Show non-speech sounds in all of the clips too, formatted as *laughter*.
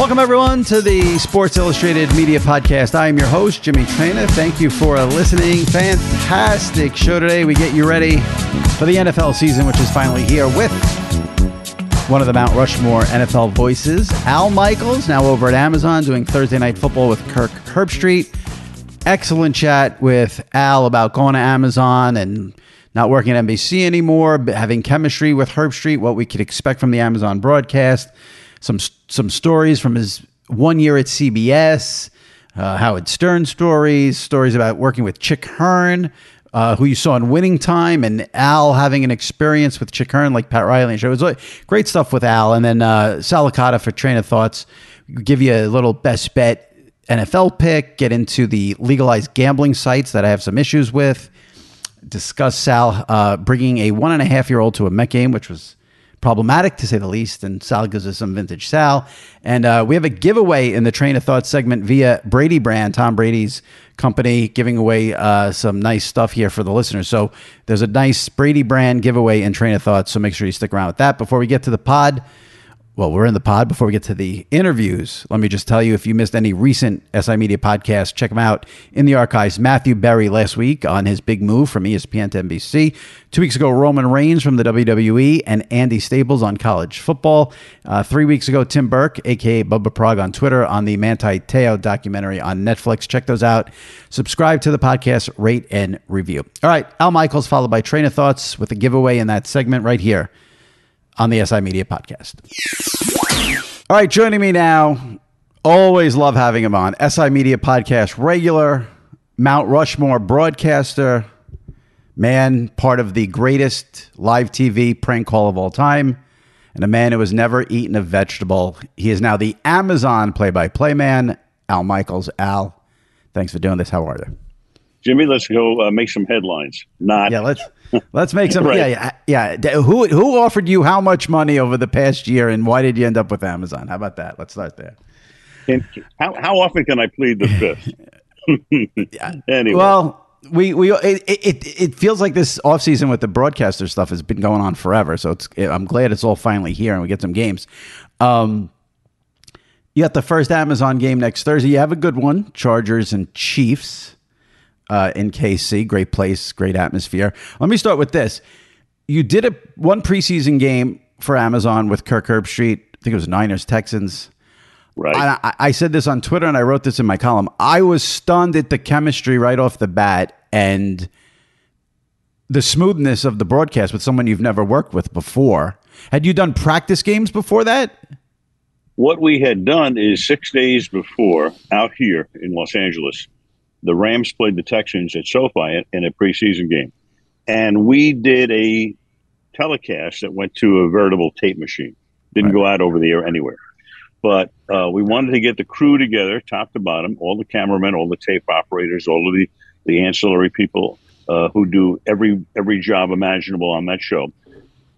Welcome, everyone, to the Sports Illustrated Media Podcast. I am your host, Jimmy Traina. Thank you for listening. Fantastic show today. We get you ready for the NFL season, which is finally here with one of the Mount Rushmore NFL voices, Al Michaels, now over at Amazon doing Thursday Night Football with Kirk Herbstreit. Excellent chat with Al about going to Amazon and not working at NBC anymore, but having chemistry with Herbstreit, what we could expect from the Amazon broadcast some some stories from his one year at CBS, uh, Howard Stern stories, stories about working with Chick Hearn, uh, who you saw in Winning Time, and Al having an experience with Chick Hearn, like Pat Riley. And show. It was great stuff with Al, and then uh, Sal Licata for Train of Thoughts. Give you a little best bet NFL pick. Get into the legalized gambling sites that I have some issues with. Discuss Sal uh, bringing a one and a half year old to a Met game, which was problematic to say the least. And Sal gives us some vintage Sal. And uh, we have a giveaway in the Train of Thought segment via Brady Brand, Tom Brady's company, giving away uh, some nice stuff here for the listeners. So there's a nice Brady Brand giveaway in Train of Thought. So make sure you stick around with that. Before we get to the pod, well, we're in the pod. Before we get to the interviews, let me just tell you if you missed any recent SI Media podcasts, check them out in the archives. Matthew Berry last week on his big move from ESPN to NBC. Two weeks ago, Roman Reigns from the WWE and Andy Staples on college football. Uh, three weeks ago, Tim Burke, aka Bubba Prog on Twitter, on the Manti Te'o documentary on Netflix. Check those out. Subscribe to the podcast, rate and review. All right, Al Michaels, followed by Train of Thoughts with a giveaway in that segment right here on the SI Media Podcast. All right, joining me now, always love having him on, SI Media Podcast regular, Mount Rushmore broadcaster, man, part of the greatest live TV prank call of all time, and a man who has never eaten a vegetable. He is now the Amazon play by play man, Al Michaels. Al, thanks for doing this. How are you? Jimmy, let's go uh, make some headlines. Not yeah, let's let's make some. *laughs* right. Yeah, yeah, yeah. Who who offered you how much money over the past year, and why did you end up with Amazon? How about that? Let's start there. And how how often can I plead the fifth? *laughs* *laughs* anyway, well, we we it, it it feels like this off season with the broadcaster stuff has been going on forever. So it's I'm glad it's all finally here and we get some games. Um, you got the first Amazon game next Thursday. You have a good one, Chargers and Chiefs uh, in KC. Great place, great atmosphere. Let me start with this. You did a one preseason game for Amazon with Kirk Herbstreit. I think it was Niners Texans. Right. I, I said this on Twitter and I wrote this in my column. I was stunned at the chemistry right off the bat and the smoothness of the broadcast with someone you've never worked with before. Had you done practice games before that? what we had done is six days before out here in Los Angeles, the Rams played the Texans at SoFi in a preseason game. And we did a telecast that went to a veritable tape machine. Didn't right. go out over the air anywhere. But uh, we wanted to get the crew together, top to bottom, all the cameramen, all the tape operators, all of the, the ancillary people uh, who do every every job imaginable on that show.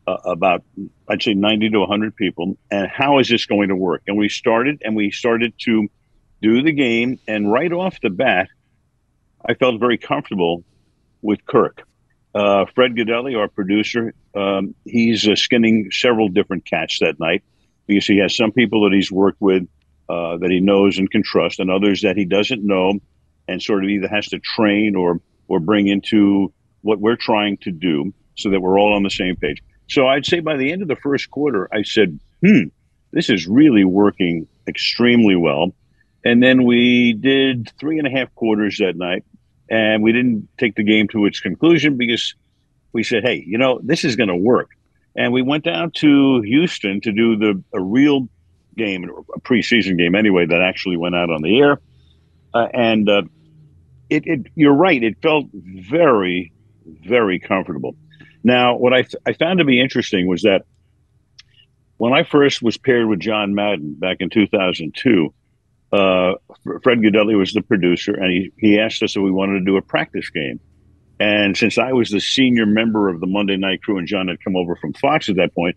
Uh, about I'd say 90 to 100 people, and how is this going to work? And we started, and we started to do the game, and right off the bat, I felt very comfortable with Kirk. Uh, Fred Gaudelli, our producer, um, he's uh, skinning several different cats that night because he has some people that he's worked with uh, that he knows and can trust, and others that he doesn't know, and sort of either has to train or or bring into what we're trying to do, so that we're all on the same page. So I'd say by the end of the first quarter, I said, "Hmm, this is really working extremely well." And then we did three and a half quarters that night, and we didn't take the game to its conclusion because we said, "Hey, you know, this is going to work." And we went down to Houston to do the a real game, a preseason game anyway, that actually went out on the air. Uh, and uh, it, it, you're right, it felt very, very comfortable. Now, what I, I found to be interesting was that when I first was paired with John Madden back in 2002, uh, Fred Gaudelli was the producer, and he, he asked us if we wanted to do a practice game. And since I was the senior member of the Monday Night Crew and John had come over from Fox at that point,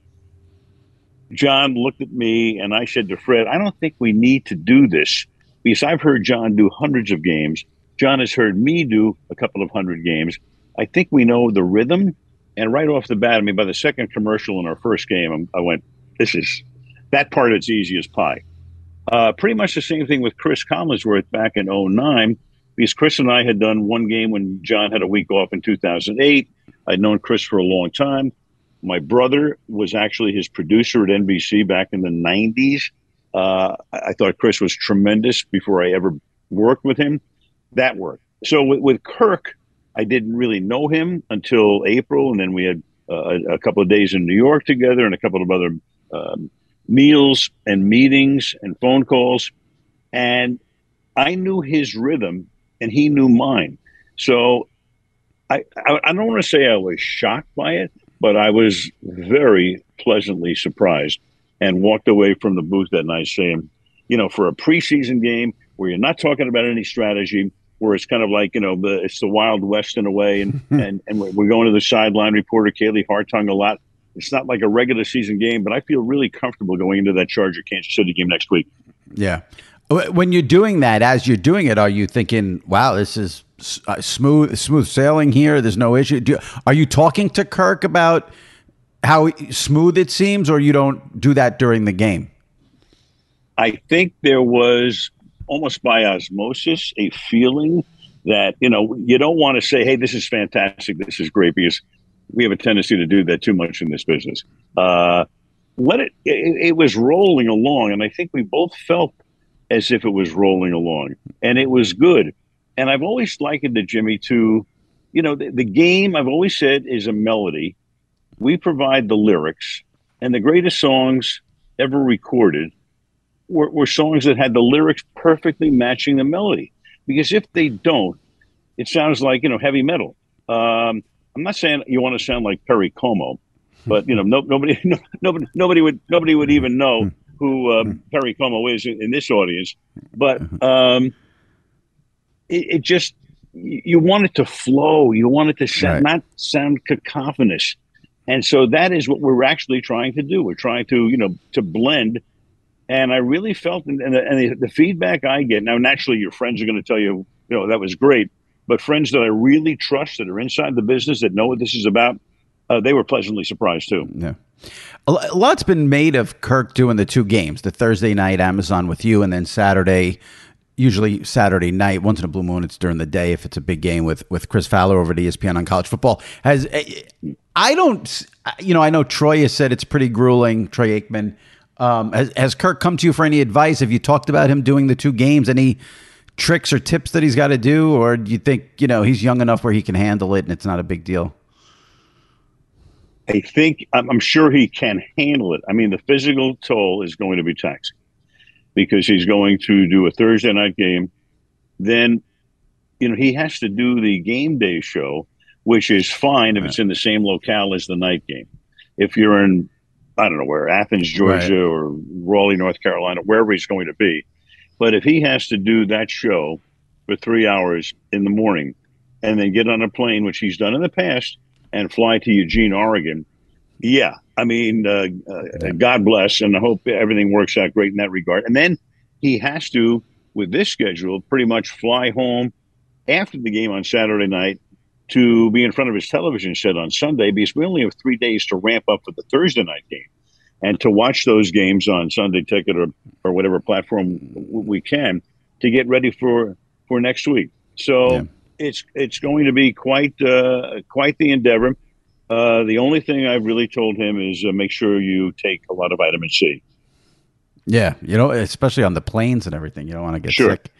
John looked at me and I said to Fred, I don't think we need to do this because I've heard John do hundreds of games. John has heard me do a couple of hundred games. I think we know the rhythm. And right off the bat, I mean, by the second commercial in our first game, I went, this is that part, it's easy as pie. Uh, pretty much the same thing with Chris Collinsworth back in 09 because Chris and I had done one game when John had a week off in 2008. I'd known Chris for a long time. My brother was actually his producer at NBC back in the 90s. Uh, I thought Chris was tremendous before I ever worked with him. That worked. So with, with Kirk, I didn't really know him until April, and then we had uh, a couple of days in New York together and a couple of other um, meals and meetings and phone calls. And I knew his rhythm and he knew mine. So I, I, I don't want to say I was shocked by it, but I was very pleasantly surprised and walked away from the booth that night saying, you know, for a preseason game where you're not talking about any strategy, where it's kind of like, you know, the, it's the Wild West in a way, and, *laughs* and, and we're going to the sideline reporter, Kaylee Hartung, a lot. It's not like a regular season game, but I feel really comfortable going into that Charger Kansas City game next week. Yeah. When you're doing that, as you're doing it, are you thinking, "Wow, this is uh, smooth, smooth sailing here. There's no issue." Do, are you talking to Kirk about how smooth it seems, or you don't do that during the game? I think there was almost by osmosis a feeling that you know you don't want to say, "Hey, this is fantastic. This is great," because we have a tendency to do that too much in this business. Uh, let it, it, it was rolling along, and I think we both felt as if it was rolling along, and it was good. And I've always likened it, Jimmy, to you know the, the game. I've always said is a melody. We provide the lyrics, and the greatest songs ever recorded were, were songs that had the lyrics perfectly matching the melody. Because if they don't, it sounds like you know heavy metal. Um, I'm not saying you want to sound like Perry Como, but you know *laughs* no, nobody *laughs* no, nobody nobody would nobody would even *laughs* know who uh, Perry Como is in, in, this audience, but um, it, it, just you want it to flow. You want it to sound, right. not sound cacophonous, and so that is what we're actually trying to do. We're trying to you know to blend. And I really felt, and, the, and the, the feedback I get now, naturally, your friends are going to tell you, you know, that was great. But friends that I really trust that are inside the business that know what this is about, uh, they were pleasantly surprised too. Yeah. A lot's been made of Kirk doing the two games, the Thursday night Amazon with you, and then Saturday, usually Saturday night. Once in a blue moon, it's during the day if it's a big game with with Chris Fowler over at ESPN on college football. Has eh, I don't, you know, I know Troy has said it's pretty grueling. Troy Aikman. Um, has, has Kirk come to you for any advice? Have you talked about him doing the two games? Any tricks or tips that he's got to do, or do you think you know he's young enough where he can handle it and it's not a big deal? I think I'm, I'm sure he can handle it. I mean, the physical toll is going to be taxing. because he's going to do a Thursday night game. Then, you know, he has to do the game day show, which is fine if right. it's in the same locale as the night game. If you're in, I don't know where, Athens, Georgia, right. or Raleigh, North Carolina, wherever he's going to be. But if he has to do that show for three hours in the morning and then get on a plane, which he's done in the past, and fly to Eugene, Oregon, yeah, I mean, uh, uh, God bless, and I hope everything works out great in that regard. And then he has to, with this schedule, pretty much fly home after the game on Saturday night to be in front of his television set on Sunday because we only have three days to ramp up for the Thursday night game and to watch those games on Sunday Ticket or, or whatever platform we can to get ready for for next week. So yeah. it's it's going to be quite uh, quite the endeavor. Uh, the only thing I've really told him is uh, make sure you take a lot of vitamin C. Yeah, you know, especially on the planes and everything, you don't want to get sure. sick.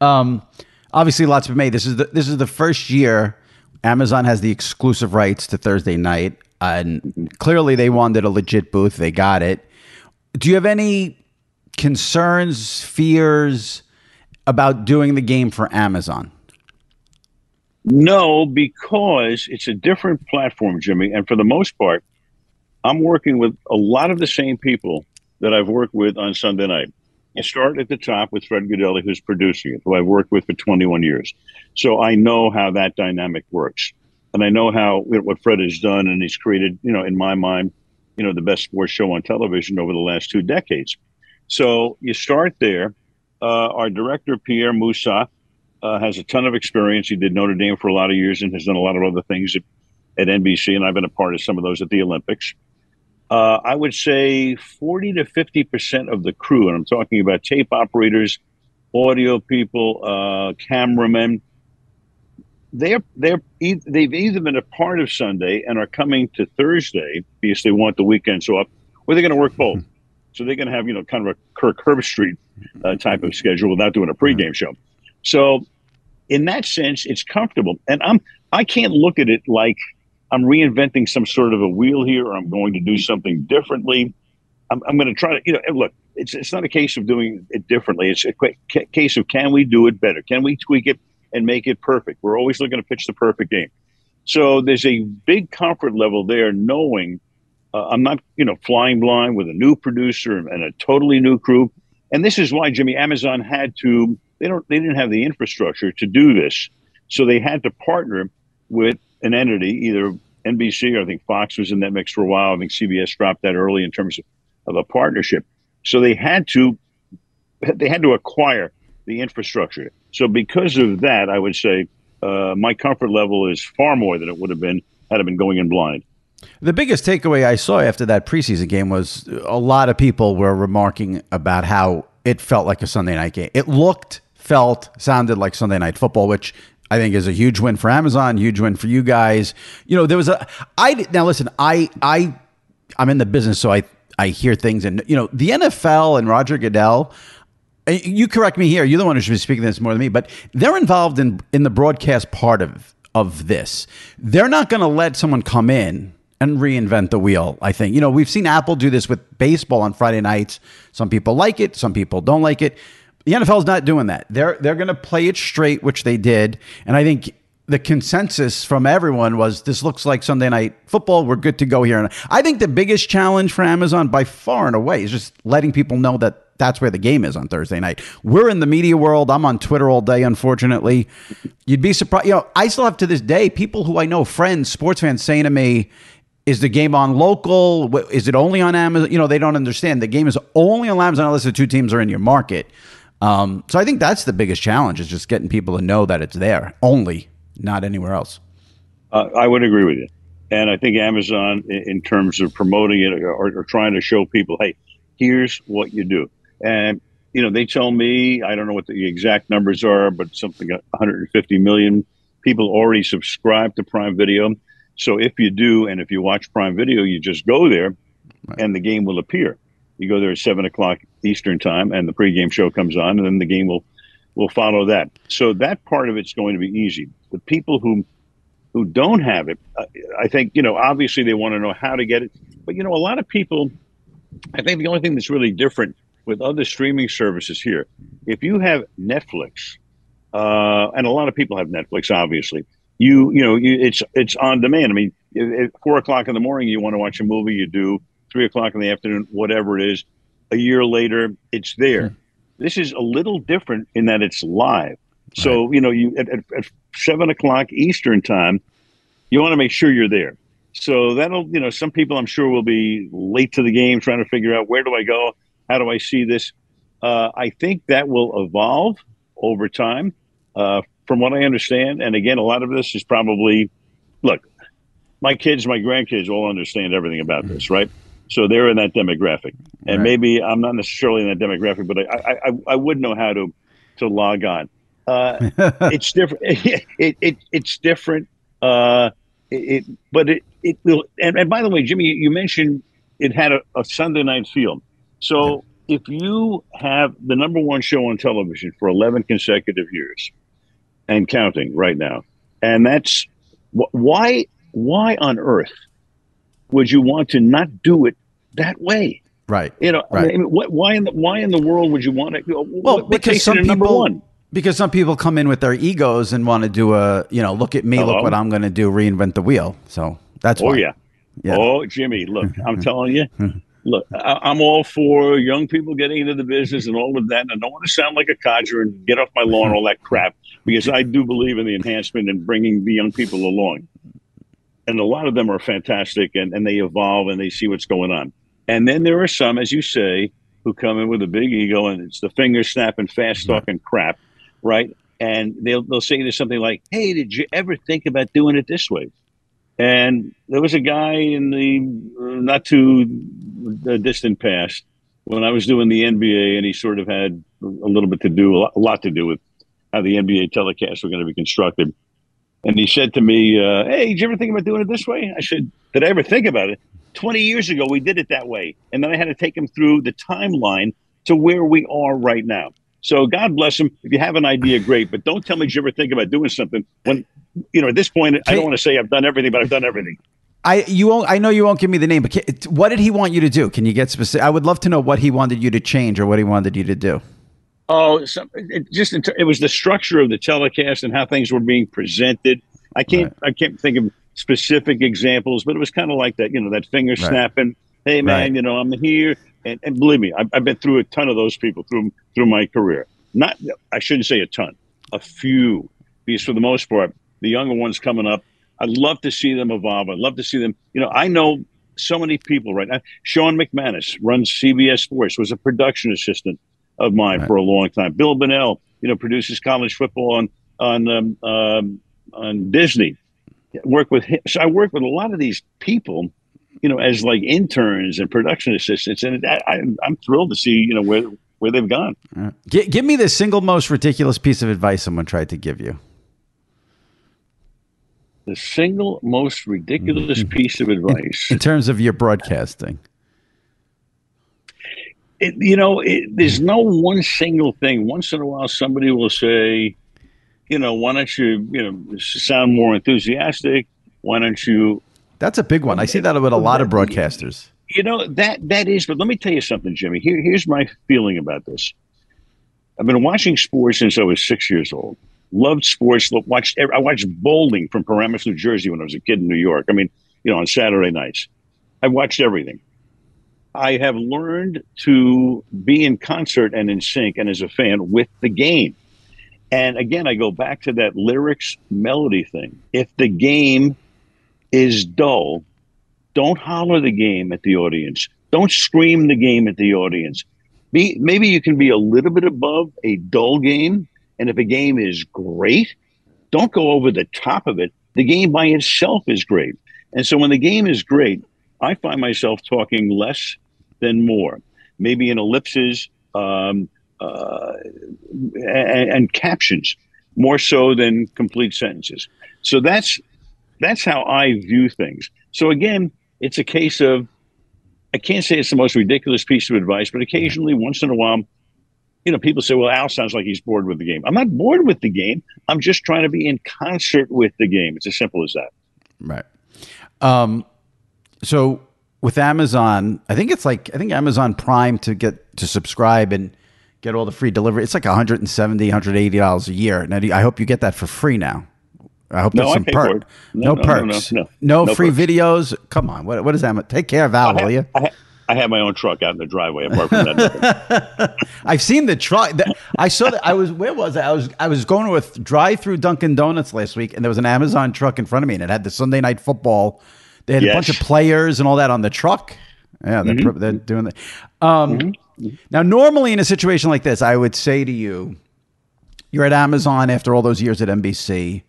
Um, obviously, lots been made. This is the this is the first year Amazon has the exclusive rights to Thursday night, and clearly they wanted a legit booth. They got it. Do you have any concerns, fears about doing the game for Amazon? No, because it's a different platform, Jimmy. And for the most part, I'm working with a lot of the same people that I've worked with on Sunday night. You start at the top with Fred Gaudelli, who's producing it, who I've worked with for 21 years. So I know how that dynamic works. And I know how what Fred has done, and he's created, you know, in my mind, you know, the best sports show on television over the last two decades. So you start there. Uh, our director, Pierre Moussa, uh, has a ton of experience. He did Notre Dame for a lot of years and has done a lot of other things at, at NBC, and I've been a part of some of those at the Olympics. Uh, I would say 40 to 50 percent of the crew, and I'm talking about tape operators, audio people, uh, cameramen. They're they're they've either been a part of Sunday and are coming to Thursday because they want the weekend so up, or they're going to work both. Hmm. So they're going to have you know kind of a Kirk Herbstreit uh, type of schedule without doing a pregame show. So in that sense, it's comfortable. And I'm I can't look at it like I'm reinventing some sort of a wheel here, or I'm going to do something differently. I'm, I'm going to try to, you know, look. It's it's not a case of doing it differently. It's a case of can we do it better? Can we tweak it and make it perfect? We're always looking to pitch the perfect game. So there's a big comfort level there, knowing uh, I'm not, you know, flying blind with a new producer and a totally new crew. And this is why Jimmy Amazon had to they don't they didn't have the infrastructure to do this, so they had to partner with an entity, either NBC or I think Fox was in that mix for a while. I think CBS dropped that early in terms of, of a partnership. So they had to they had to acquire the infrastructure. So because of that, I would say uh, my comfort level is far more than it would have been had I been going in blind. The biggest takeaway I saw after that preseason game was a lot of people were remarking about how it felt like a Sunday night game. It looked felt, sounded like Sunday Night Football, which I think is a huge win for Amazon, huge win for you guys. You know, there was a I now listen, I I I'm in the business, so I I hear things, and you know, the NFL and Roger Goodell. Eh, you correct me here. You're the one who should be speaking this more than me, but they're involved in in the broadcast part of of this. They're not going to let someone come in and reinvent the wheel. I think you know we've seen Apple do this with baseball on Friday nights. Some people like it, some people don't like it. The NFL is not doing that. They're they're going to play it straight, which they did, and I think the consensus from everyone was this looks like Sunday night football. We're good to go here. And I think the biggest challenge for Amazon by far and away is just letting people know that that's where the game is on Thursday night. We're in the media world. I'm on Twitter all day, unfortunately. You'd be surprised. You know, I still have to this day people who I know, friends, sports fans, saying to me, is the game on local? Is it only on Amazon? You know, they don't understand. The game is only on Amazon unless the two teams are in your market. Um, so I think that's the biggest challenge is just getting people to know that it's there only, not anywhere else. Uh, I would agree with you. And I think Amazon, in, in terms of promoting it or, or, trying to show people, hey, here's what you do. And, you know, they tell me, I don't know what the exact numbers are, but something 150 million people already subscribe to Prime Video. So if you do, and if you watch Prime Video, you just go there right. and the game will appear. You go there at seven o'clock Eastern time, and the pregame show comes on, and then the game will will follow that. So that part of it's going to be easy. The people who who don't have it, I think you know, obviously they want to know how to get it, but you know, a lot of people. I think the only thing that's really different with other streaming services here. If you have Netflix, uh, and a lot of people have Netflix, obviously, you you know you, it's it's on demand. I mean, at four o'clock in the morning, you want to watch a movie, you do. Three o'clock in the afternoon, whatever it is. A year later, it's there. Hmm. This is a little different in that it's live. So right. you know, you at, at, at seven o'clock Eastern time, you want to make sure you're there. So that'll, you know, some people I'm sure will be late to the game trying to figure out where do I go? How do I see this? Uh, I think that will evolve over time, uh, from what I understand. And again, a lot of this is probably, look, my kids, my grandkids all understand everything about this, right? So they're in that demographic, and right. maybe I'm not necessarily in that demographic, but I, I, I would know how to to log on. Uh, *laughs* it's different. *laughs* It, it, it's different. Uh, it, but it, it will. And, and, by the way, Jimmy, you mentioned it had a, a Sunday night feel. So if you have the number one show on television for 11 consecutive years and counting right now, and that's why why on earth would you want to not do it that way? Right. You know, right. I mean, what, why in the why in the world would you want to? Well, what, because some people, one? because some people come in with their egos and want to do a you know look at me Hello? look what i'm going to do reinvent the wheel so that's oh why. yeah yeah oh jimmy look *laughs* i'm telling you look I, am all for young people getting into the business and all of that and i don't want to sound like a codger and get off my lawn all that *laughs* crap because i do believe in the enhancement and bringing the young people along and a lot of them are fantastic and, and they evolve and they see what's going on and then there are some as you say who come in with a big ego and it's the finger snapping fast talking crap right? And they'll they'll say to something like, "Hey, did you ever think about doing it this way?" And there was a guy in the uh, not too uh, distant past when I was doing the NBA, and he sort of had a little bit to do, a lot to do with how the NBA telecasts were going to be constructed. And he said to me, uh, "Hey, did you ever think about doing it this way?" I said, "Did I ever think about it?" Twenty years ago, we did it that way, and then I had to take him through the timeline to where we are right now. So God bless him. If you have an idea, great. But don't tell me did you ever think about doing something when, you know, at this point, I don't want to say I've done everything, but I've done everything. I you won't. I know you won't give me the name, but can, what did he want you to do? Can you get specific? I would love to know what he wanted you to change or what he wanted you to do. Oh, it just it was the structure of the telecast and how things were being presented. I can't right. I can't think of specific examples, but it was kind of like that. You know, that finger right. snapping. Hey man, right. you know I'm here and, and believe me, I've, I've, been through a ton of those people through through my career. Not, I shouldn't say a ton, a few, because for the most part, the younger ones coming up, I'd love to see them evolve. I'd love to see them. You know, I know so many people right now. Sean McManus runs CBS Sports, was a production assistant of mine right. for a long time. Bill Bonnell, you know, produces college football on on um, um, on Disney. Work with him. So I work with a lot of these people you know, as like interns and production assistants, and I, am thrilled to see you know where where they've gone. Uh, give, give me the single most ridiculous piece of advice someone tried to give you. The single most ridiculous mm-hmm. piece of advice in terms of your broadcasting. It, you know, it, there's no one single thing. Once in a while, somebody will say, you know, why don't you, you know, sound more enthusiastic? Why don't you that's a big one. I see that with a lot of broadcasters. You know that that is, but let me tell you something, Jimmy. Here, here's my feeling about this. I've been watching sports since I was six years old. Loved sports. Watched. I watched bowling from Paramus, New Jersey, when I was a kid in New York. I mean, you know, on Saturday nights. I watched everything. I have learned to be in concert and in sync, and as a fan with the game. And again, I go back to that lyrics melody thing. If the game is dull, don't holler the game at the audience. Don't scream the game at the audience. Be, maybe you can be a little bit above a dull game. And if a game is great, don't go over the top of it. The game by itself is great. And so when the game is great, I find myself talking less than more, maybe in ellipses um, uh, and, and captions more so than complete sentences. So that's that's how I view things. So again, it's a case of I can't say it's the most ridiculous piece of advice, but occasionally, once in a while, you know, people say, "Well, Al sounds like he's bored with the game." I'm not bored with the game. I'm just trying to be in concert with the game. It's as simple as that. Right. Um, so with Amazon, I think it's like I think Amazon Prime to get to subscribe and get all the free delivery. It's like 170 180 dollars a year. Now, I hope you get that for free now. I hope No, there's some perk. No, No, no, perks. no, no, free perks. videos. Come on. What, what is that? Take care of Val, I will you? I, ha- I have my own truck out in the driveway. Apart from that. *laughs* I've seen the truck. I saw that. I was where was I? I was I was going with drive through Dunkin' Donuts last week, and there was an Amazon truck in front of me, and it had the Sunday Night Football. They had a bunch of players and all that on the truck. Yeah, they're, Mm-hmm. they're doing that. Um, Now, normally in a situation like this, I would say to you, you're at Amazon after all those years at NBC.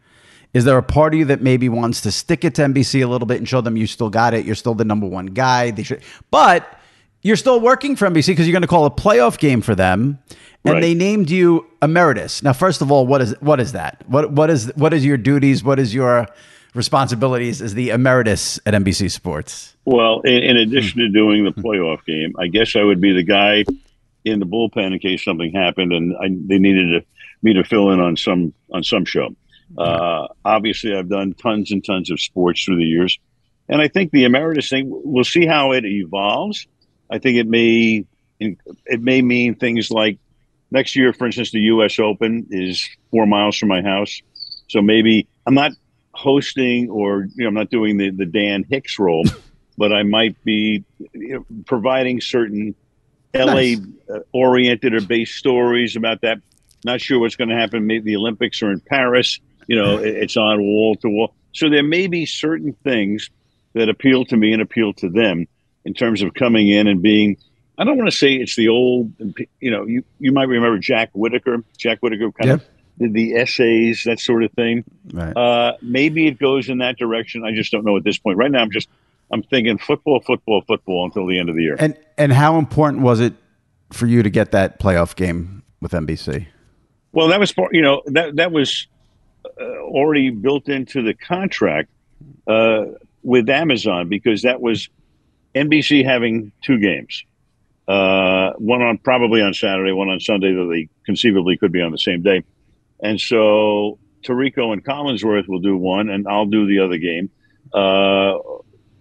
Is there a part of you that maybe wants to stick it to NBC a little bit and show them you still got it? You're still the number one guy. They should, but you're still working for NBC because you're going to call a playoff game for them, and Right. they named you emeritus. Now, first of all, what is what is that? What what is what is your duties? What is your responsibilities as the emeritus at NBC Sports? well, in, in addition to doing the playoff game, I guess I would be the guy in the bullpen in case something happened and I, they needed to, me to fill in on some on some show. Uh, obviously, I've done tons and tons of sports through the years, and I think the emeritus thing. We'll see how it evolves. I think it may it may mean things like next year, for instance, the U.S. Open is four miles from my house, so maybe I'm not hosting or you know I'm not doing the the Dan Hicks role, *laughs* but I might be you know, providing certain LA Nice. uh, oriented or based stories about that. Not sure what's going to happen. Maybe the Olympics are in Paris. You know, it's on wall to wall. So there may be certain things that appeal to me and appeal to them in terms of coming in and being. I don't want to say it's the old. You know, you you might remember Jack Whitaker. Jack Whitaker kind of did the essays, that sort of thing. Right. Uh, maybe it goes in that direction. I just don't know at this point. Right now, I'm just I'm thinking football, football, football until the end of the year. And and how important was it for you to get that playoff game with NBC? Well, that was part. You know that that was uh, already built into the contract uh, with Amazon because that was NBC having two games, uh, one on probably on Saturday, one on Sunday, though they conceivably could be on the same day. And so Tirico and Collinsworth will do one, and I'll do the other game. Uh,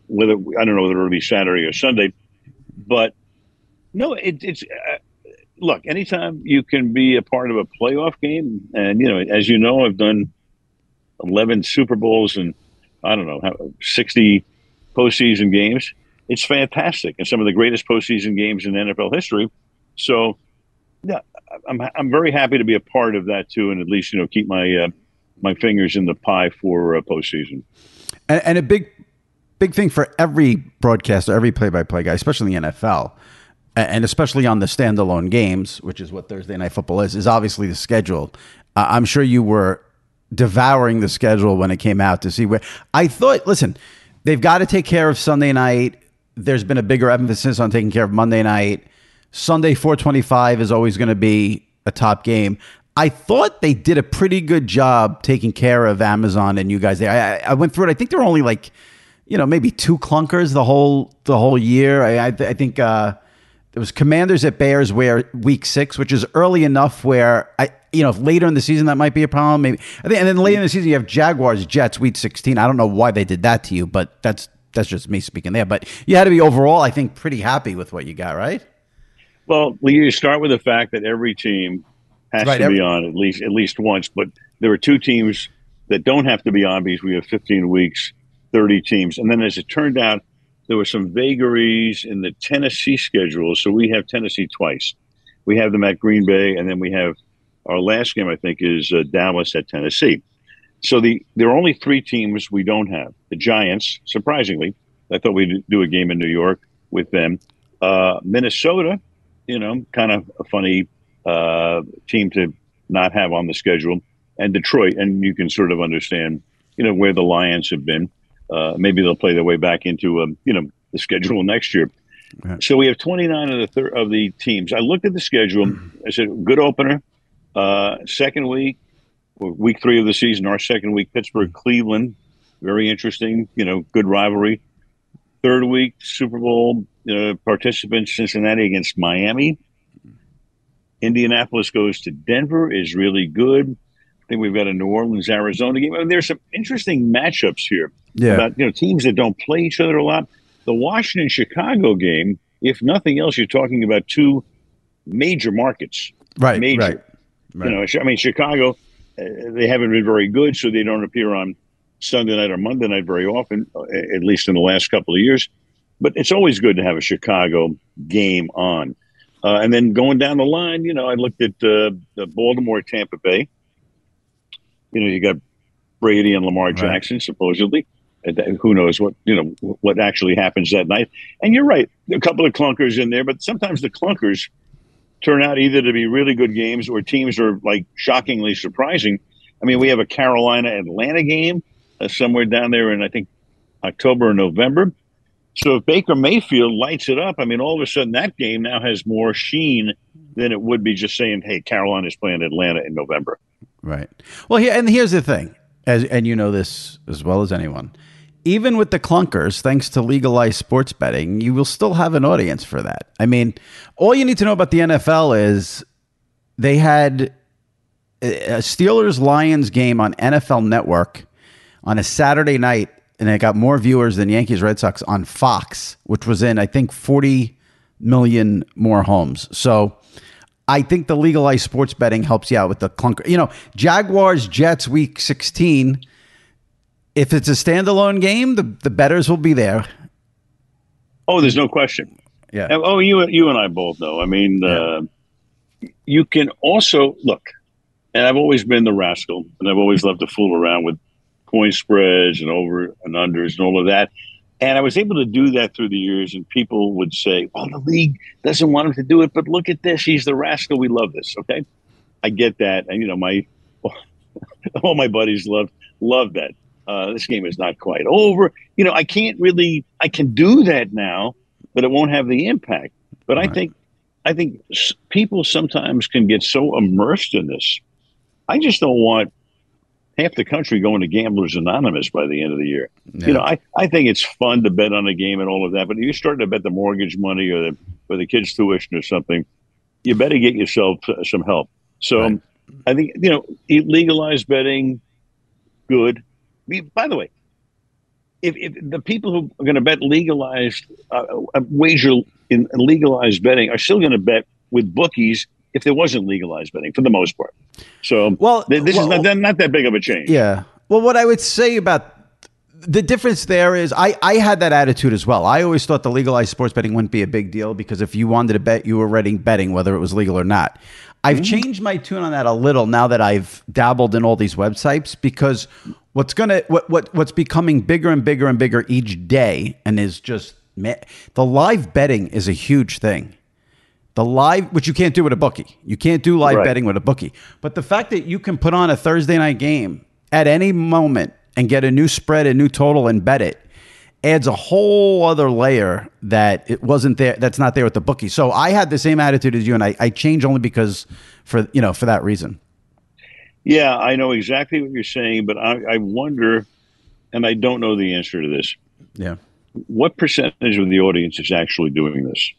whether I don't know whether it'll be Saturday or Sunday, but no, it, it's uh, look. Anytime you can be a part of a playoff game, and you know, as you know, I've done eleven Super Bowls and I don't know sixty postseason games. It's fantastic, and some of the greatest postseason games in NFL history. So, yeah, I'm I'm very happy to be a part of that too, and at least you know keep my uh, my fingers in the pie for uh, postseason. And, and a big, big thing for every broadcaster, every play-by-play guy, especially in the NFL, and especially on the standalone games, which is what Thursday Night Football is, is obviously the schedule. Uh, I'm sure you were devouring the schedule when it came out to see where. I thought, listen, they've got to take care of Sunday night. There's been a bigger emphasis on taking care of Monday night. Sunday 425 is always going to be a top game. I thought they did a pretty good job taking care of Amazon and you guys there. I, I- went through it. I think there were only like, you know, maybe two clunkers the whole the whole year. I I, I think uh, there was Commanders at Bears where week six, which is early enough where I you know if later in the season that might be a problem. Maybe I think, and then later in the season you have Jaguars Jets week sixteen. I don't know why they did that to you, but that's that's just me speaking there. But you had to be overall, I think, pretty happy with what you got, right? Well, you start with the fact that every team has Right, to every- be on at least at least once, but there are two teams that don't have to be on because we have 15 weeks, 30 teams, and then as it turned out, there were some vagaries in the Tennessee schedule, so we have Tennessee twice. We have them at Green Bay, and then we have our last game. I think is uh, Dallas at Tennessee. So the there are only three teams we don't have. The Giants, surprisingly, I thought we'd do a game in New York with them. Uh, Minnesota, you know, kind of a funny uh, team to not have on the schedule, and Detroit, and you can sort of understand, you know, where the Lions have been. Uh, maybe they'll play their way back into, um, you know, the schedule next year. Right. So we have 29 of the thir- of the teams. I looked at the schedule. I said, good opener. Uh, second week, week three of the season, our second week, Pittsburgh, Cleveland, very interesting. You know, good rivalry. Third week, Super Bowl uh, participants, Cincinnati against Miami. Indianapolis goes to Denver is really good. I think we've got a New Orleans Arizona game. I mean, there's some interesting matchups here Yeah. about you know teams that don't play each other a lot. the Washington Chicago game, if nothing else, you're talking about two major markets. Right. Major. Right. right. You know, I mean, Chicago, uh, they haven't been very good, so they don't appear on Sunday night or Monday night very often, uh, at least in the last couple of years. But it's always good to have a Chicago game on. Uh, and then going down the line, you know, I looked at uh, the Baltimore, Tampa Bay. You know, you got Brady and Lamar Jackson right. supposedly. Who knows what you know what actually happens that night? And you're right, a couple of clunkers in there, but sometimes the clunkers turn out either to be really good games or teams are like shockingly surprising. I mean, we have a Carolina Atlanta game uh, somewhere down there in I think October or November. So if Baker Mayfield lights it up, I mean, all of a sudden that game now has more sheen than it would be just saying, "Hey, Carolina's playing Atlanta in November." Right. Well, here and here's the thing, as and you know this as well as anyone. Even with the clunkers, thanks to legalized sports betting, you will still have an audience for that. I mean, all you need to know about the NFL is they had a Steelers Lions game on NFL Network on a Saturday night and it got more viewers than Yankees Red Sox on Fox, which was in I think 40 million more homes. So I think the legalized sports betting helps you out with the clunker. You know, Jaguars Jets week 16. If it's a standalone game, the, the betters will be there. Oh, there's no question. Yeah. Oh, you you and I both know. I mean, yeah. uh, you can also look, and I've always been the rascal, and I've always loved to fool around with point spreads and over and unders and all of that. And I was able to do that through the years, and people would say, "Well, the league doesn't want him to do it, but look at this. He's the rascal. We love this." Okay, I get that, and you know, my *laughs* all my buddies love love that. Uh, this game is not quite over. You know, I can't really. I can do that now, but it won't have the impact. But. I think, I think people sometimes can get so immersed in this. I just don't want half the country going to Gamblers Anonymous by the end of the year. Yeah. You know, I, I think it's fun to bet on a game and all of that, but if you're starting to bet the mortgage money or the or the kids' tuition or something, you better get yourself some help. So right. I think you know legalized betting, good. By the way, if, if the people who are going to bet legalized uh, uh, wager in legalized betting are still going to bet with bookies if there wasn't legalized betting for the most part. So well, th- this well, is not, not that big of a change. Yeah. Well, what I would say about the difference there is I, I had that attitude as well. I always thought the legalized sports betting wouldn't be a big deal because if you wanted to bet, you were already betting whether it was legal or not. I've mm-hmm. changed my tune on that a little now that I've dabbled in all these websites because what's gonna what, what what's becoming bigger and bigger and bigger each day and is just the live betting is a huge thing. The live, which you can't do with a bookie. You can't do live right. betting with a bookie. But the fact that you can put on a Thursday night game at any moment and get a new spread, a new total, and bet it adds a whole other layer that it wasn't there. That's not there with the bookie. So I had the same attitude as you, and I, I changed only because for you know for that reason. Yeah, I know exactly what you're saying, but I, I wonder, and I don't know the answer to this. Yeah, what percentage of the audience is actually doing this?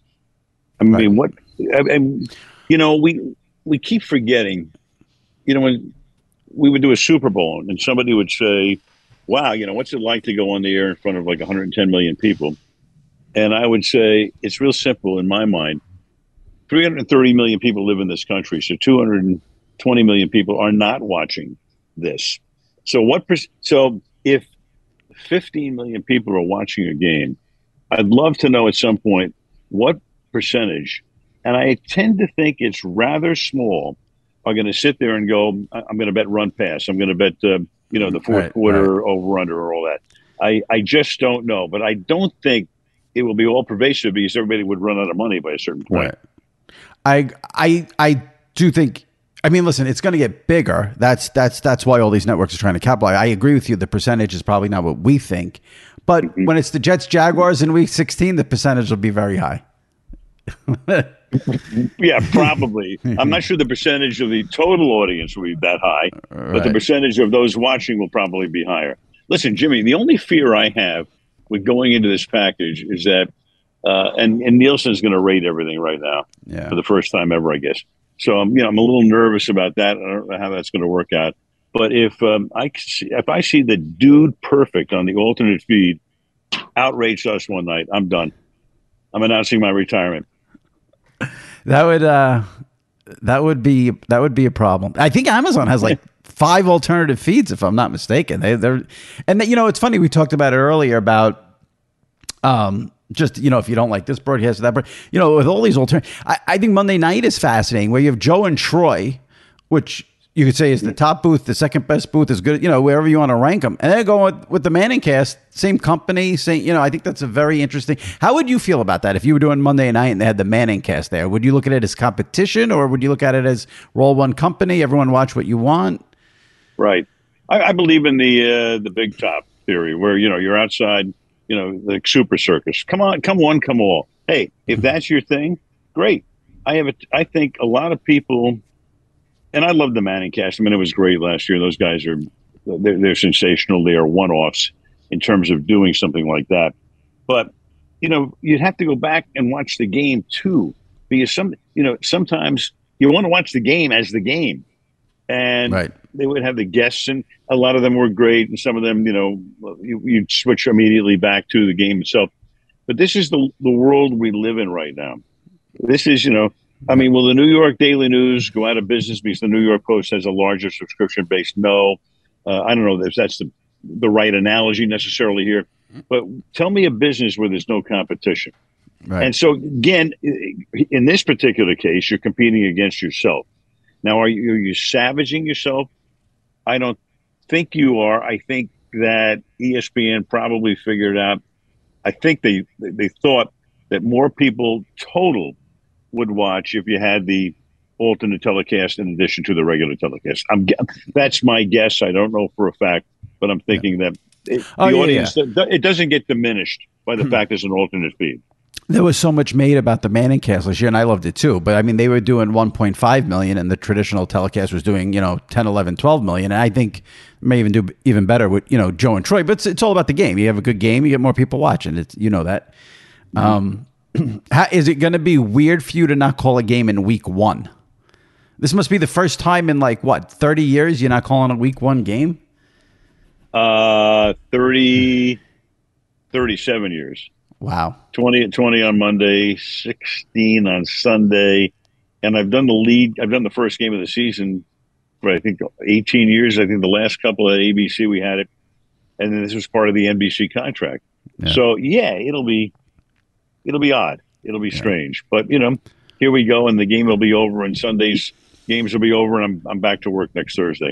I mean, right. what and you know, we we keep forgetting. You know, when we would do a Super Bowl and somebody would say, "Wow, you know, what's it like to go on the air in front of like 110 million people?" And I would say it's real simple in my mind. 330 million people live in this country, so 220 million people are not watching this. So what? Per- so if 15 million people are watching a game, I'd love to know at some point what percentage and I tend to think it's rather small, are going to sit there and go, I'm going to bet run pass. I'm going to bet, uh, you know, the fourth right, quarter right. over under or all that. I, I just don't know. But I don't think it will be all pervasive because everybody would run out of money by a certain point. Right. I, I, I do think. I mean, listen, it's going to get bigger. That's that's that's why all these networks are trying to capitalize. I agree with you. The percentage is probably not what we think, but mm-hmm. when it's the Jets Jaguars in Week 16, the percentage will be very high. *laughs* yeah, probably. I'm not sure the percentage of the total audience will be that high, right. but the percentage of those watching will probably be higher. Listen, Jimmy, the only fear I have with going into this package is that, uh, and, and Nielsen's going to rate everything right now yeah. for the first time ever, I guess. So I'm, you know, I'm a little nervous about that. I don't know how that's going to work out. But if um, I see, if I see the Dude Perfect on the alternate feed outraged us one night. I'm done. I'm announcing my retirement. That would uh, that would be that would be a problem. I think Amazon has like *laughs* five alternative feeds, if I'm not mistaken. They they're and they, you know it's funny we talked about it earlier about um just you know if you don't like this broadcast or that, but you know with all these alternative, I, I think Monday night is fascinating where you have Joe and Troy, which you could say is the top booth, the second best booth is good, you know, wherever you want to rank them. And then going with, with the Manning cast, same company, same, you know, I think that's a very interesting. How would you feel about that if you were doing Monday night and they had the Manning cast there? Would you look at it as competition or would you look at it as roll one company, everyone watch what you want? Right. I, I believe in the uh, the big top theory where, you know, you're outside, you know, the super circus. Come on, come one, come all. Hey, if that's your thing, great. I have a, I think a lot of people and I love the Manning cast. I mean, it was great last year. Those guys are they're, they're sensational. They are one offs in terms of doing something like that. But you know, you'd have to go back and watch the game too, because some you know sometimes you want to watch the game as the game, and Right. they would have the guests, and a lot of them were great, and some of them, you know, you, you'd switch immediately back to the game itself. But this is the the world we live in right now. This is, you know, I mean, will the New York Daily News go out of business because the New York Post has a larger subscription base? No, uh, I don't know if that's the the right analogy necessarily here. But tell me a business where there's no competition. Right. And so again, in this particular case, you're competing against yourself. Now, are you, are you savaging yourself? I don't think you are. I think that ESPN probably figured out. I think they they thought that more people total would watch if you had the alternate telecast in addition to the regular telecast. I'm that's my guess. I don't know for a fact, but I'm thinking that it, Oh, the yeah, audience it doesn't get diminished by the fact there's an alternate feed. There was so much made about the Manning cast last year, and I loved it too. But I mean, they were doing 1.5 million, and the traditional telecast was doing, you know, 10, 11, 12 million. And I think may even do even better with, you know, Joe and Troy. But it's, it's all about the game. You have a good game, you get more people watching. It's, you know that. Um, *clears throat* how, is it going to be weird for you to not call a game in week one? This must be the first time in like what 30 years you're not calling a week one game. Uh, 30, 37 years. Wow. 20 20 on Monday, 16 on Sunday. And I've done the lead, I've done the first game of the season for I think 18 years. I think the last couple at ABC we had it. And then this was part of the NBC contract. Yeah. So yeah, it'll be it'll be odd. It'll be strange. But you know, here we go and the game will be over and Sunday's games will be over and I'm I'm back to work next Thursday.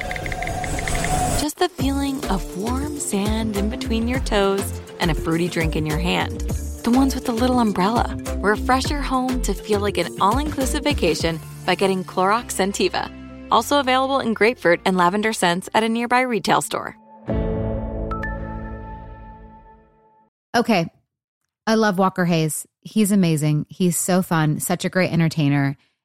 just the feeling of warm sand in between your toes and a fruity drink in your hand. The ones with the little umbrella. Refresh your home to feel like an all inclusive vacation by getting Clorox Scentiva. Also available in grapefruit and lavender scents at a nearby retail store. Okay. I love Walker Hayes. He's amazing. He's so fun, such a great entertainer.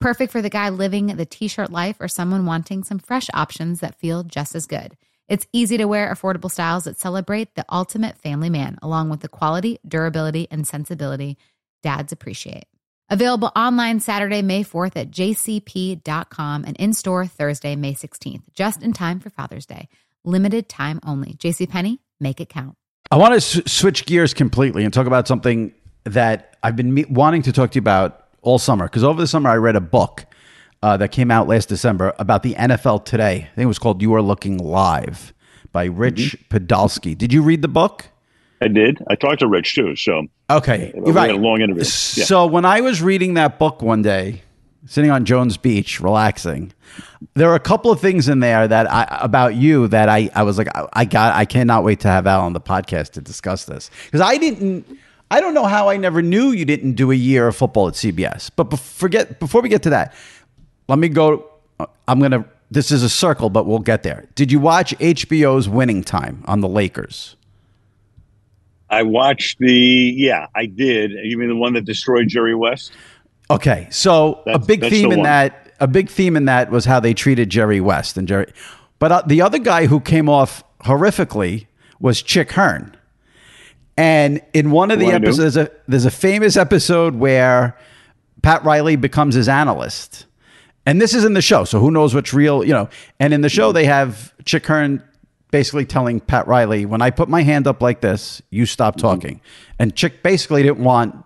Perfect for the guy living the t shirt life or someone wanting some fresh options that feel just as good. It's easy to wear, affordable styles that celebrate the ultimate family man, along with the quality, durability, and sensibility dads appreciate. Available online Saturday, May 4th at jcp.com and in store Thursday, May 16th, just in time for Father's Day. Limited time only. JCPenney, make it count. I want to s- switch gears completely and talk about something that I've been me- wanting to talk to you about all summer. Because over the summer, I read a book uh, that came out last December about the NFL today. I think it was called You Are Looking Live by Rich Podolsky. Did you read the book? I did. I talked to Rich too. So Okay, we right. had a long interview. Yeah. So when I was reading that book one day, sitting on Jones Beach, relaxing, there were a couple of things in there that I about you that I I was like I, I got I cannot wait to have Al on the podcast to discuss this because I didn't. I don't know how I never knew you didn't do a year of football at CBS. But bef- forget before we get to that, let me go. I'm gonna. This is a circle, but we'll get there. Did you watch HBO's Winning Time on the Lakers? I watched the. Yeah, I did. You mean the one that destroyed Jerry West? Okay, so a big theme the in one. that a big theme in that was how they treated Jerry West and Jerry, but uh, the other guy who came off horrifically was Chick Hearn, and in one of the knew. episodes, there's a, there's a famous episode where Pat Riley becomes his analyst, and this is in the show, so who knows what's real, you know? And in the show, they have Chick Hearn basically telling Pat Riley, "When I put my hand up like this, you stop Mm-hmm. talking," and Chick basically didn't want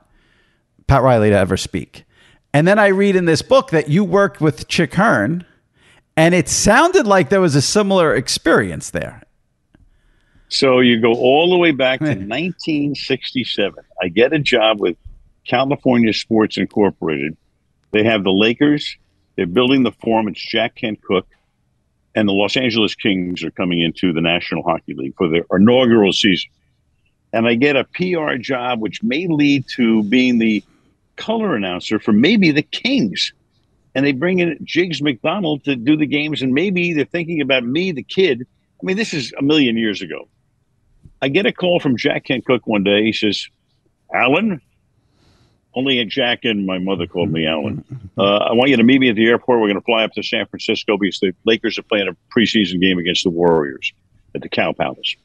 Pat Riley to ever speak. And then I read in this book that you worked with Chick Hearn, and it sounded like there was a similar experience there. So you go all the way back to *laughs* 1967. I get a job with California Sports Incorporated. They have the Lakers. They're building the forum. It's Jack Kent Cooke. And the Los Angeles Kings are coming into the National Hockey League for their inaugural season. And I get a PR job, which may lead to being the color announcer for maybe the Kings. And they bring in Jiggs McDonald to do the games. And maybe they're thinking about me, the kid. I mean, this is a million years ago. I get a call from Jack Kent Cooke one day. He says, Alan, only Jack and my mother called me Alan. *laughs* Uh, I want you to meet me at the airport. We're going to fly up to San Francisco because the Lakers are playing a preseason game against the Warriors at the Cow Palace.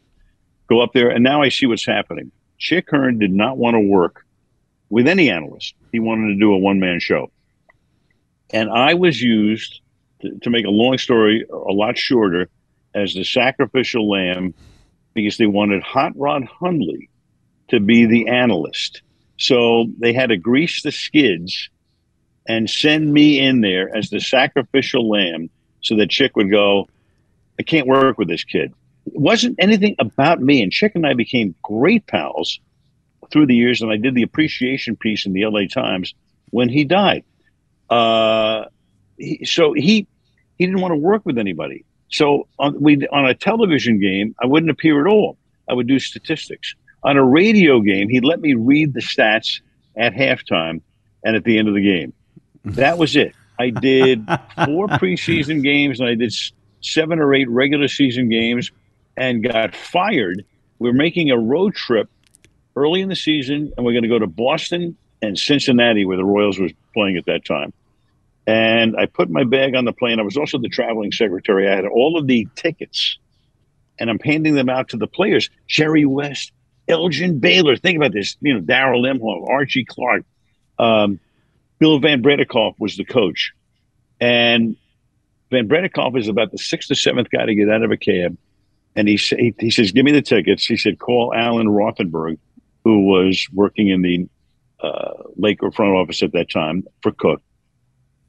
Go up there, and now I see what's happening. Chick Hearn did not want to work with any analyst. He wanted to do a one man show. And I was used, to, to make a long story a lot shorter, as the sacrificial lamb because they wanted Hot Rod Hundley to be the analyst. So they had to grease the skids and send me in there as the sacrificial lamb so that Chick would go, I can't work with this kid. It wasn't anything about me. And Chick and I became great pals through the years. And I did the appreciation piece in the LA Times when he died. Uh, he, so he he didn't want to work with anybody. So on we on a television game, I wouldn't appear at all. I would do statistics. On a radio game, he'd let me read the stats at halftime and at the end of the game. That was it. I did four *laughs* preseason games and I did seven or eight regular season games and got fired. We're making a road trip early in the season and we're going to go to Boston and Cincinnati where the Royals was playing at that time. And I put my bag on the plane. I was also the traveling secretary. I had all of the tickets and I'm handing them out to the players. Jerry West, Elgin Baylor. Think about this. You know, Darrall Imhoff, Archie Clark, um, Bill Van Breda Kolff was the coach. And Van Breda Kolff is about the sixth or seventh guy to get out of a cab. And he, sa- he says, Give me the tickets. He said, Call Alan Rothenberg, who was working in the uh, Laker front office at that time for Cooke,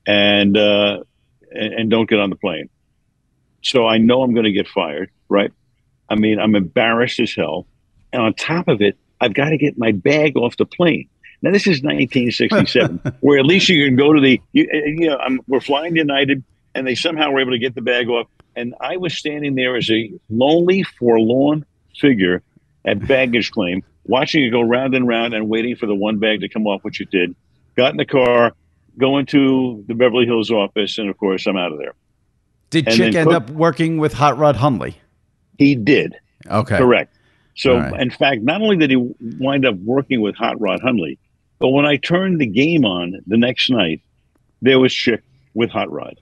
and, uh, and, don't get on the plane. So I know I'm going to get fired, right? I mean, I'm embarrassed as hell. And on top of it, I've got to get my bag off the plane. Now, this is 1967, *laughs* where at least you can go to the, you, you know, I'm, we're flying United, and they somehow were able to get the bag off. And I was standing there as a lonely, forlorn figure at baggage claim watching it go round and round and waiting for the one bag to come off, which it did. Got in the car, going to the Beverly Hills office, and of course, I'm out of there. Did And Chick end Cooke- up working with Hot Rod Hundley? He did. Okay. Correct. So, right. in fact, not only did he wind up working with Hot Rod Hundley, but when I turned the game on the next night, there was Chick with Hot Rod,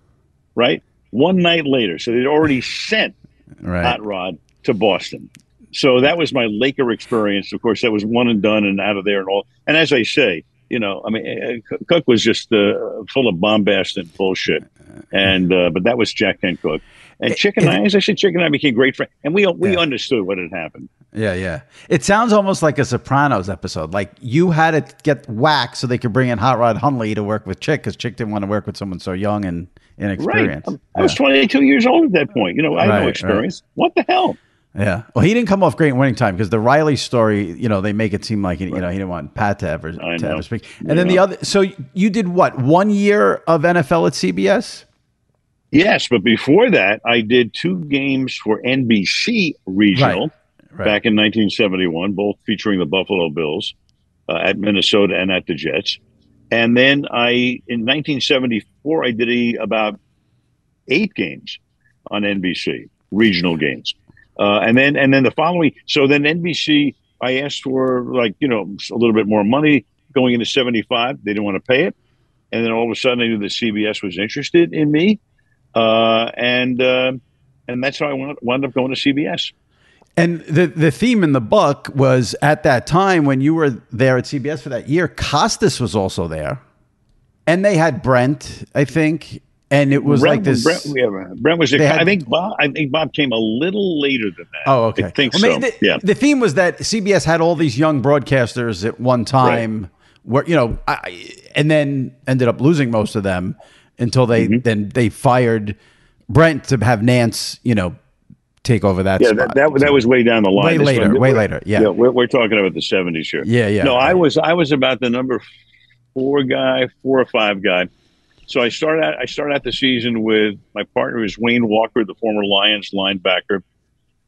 right? One night later. So they'd already sent *laughs* Right. Hot Rod to Boston. So that was my Laker experience. Of course, that was one and done and out of there and all. And as I say, you know, I mean, uh, Cooke was just uh, full of bombast and bullshit. *laughs* And uh, but that was Jack Kent Cooke. And Chick and I, as I said, Chick and I became great friends, and we we Yeah. understood what had happened. Yeah, yeah. It sounds almost like a Sopranos episode. Like you had to get whacked so they could bring in Hot Rod Hundley to work with Chick because Chick didn't want to work with someone so young and inexperienced. Right. I was 22 years old at that point. You know, I had Right, no right. experience. What the hell? Yeah. Well, he didn't come off great in winning time because the Riley story, you know, they make it seem like, you know, he didn't want Pat to ever, I to know. ever speak. And then the other, so you did what? One year of NFL at CBS? Yes, but before that, I did two games for NBC Regional Right. back in 1971, both featuring the Buffalo Bills uh, at Minnesota and at the Jets. And then I, in 1974, I did a, about eight games on NBC, regional games. Uh, and then, and then the following, so then NBC, I asked for like, you know, a little bit more money going into 75. They didn't want to pay it. And then all of a sudden I knew that CBS was interested in me. Uh, and, uh, and that's how I wound, wound up going to CBS. And the, the theme in the book was at that time when you were there at CBS for that year, Costas was also there. And they had Brent, I think. And it was Brent, like this. Brent, yeah, Brent was. Had- I think Bob. I think Bob came a little later than that. Oh, okay. I think Well, so. the, yeah. The theme was that CBS had all these young broadcasters at one time, where you know, I, and then ended up losing most of them until they Mm-hmm. then they fired Brent to have Nance, you know, take over that. yeah, spot. that, that, that was way down the line. Way This later, one- way later, yeah. we're, we're talking about the seventies here. Yeah, yeah. No, I was I was about the number four guy, four or five guy. So I started out I started out the season with my partner is Wayne Walker, the former Lions linebacker.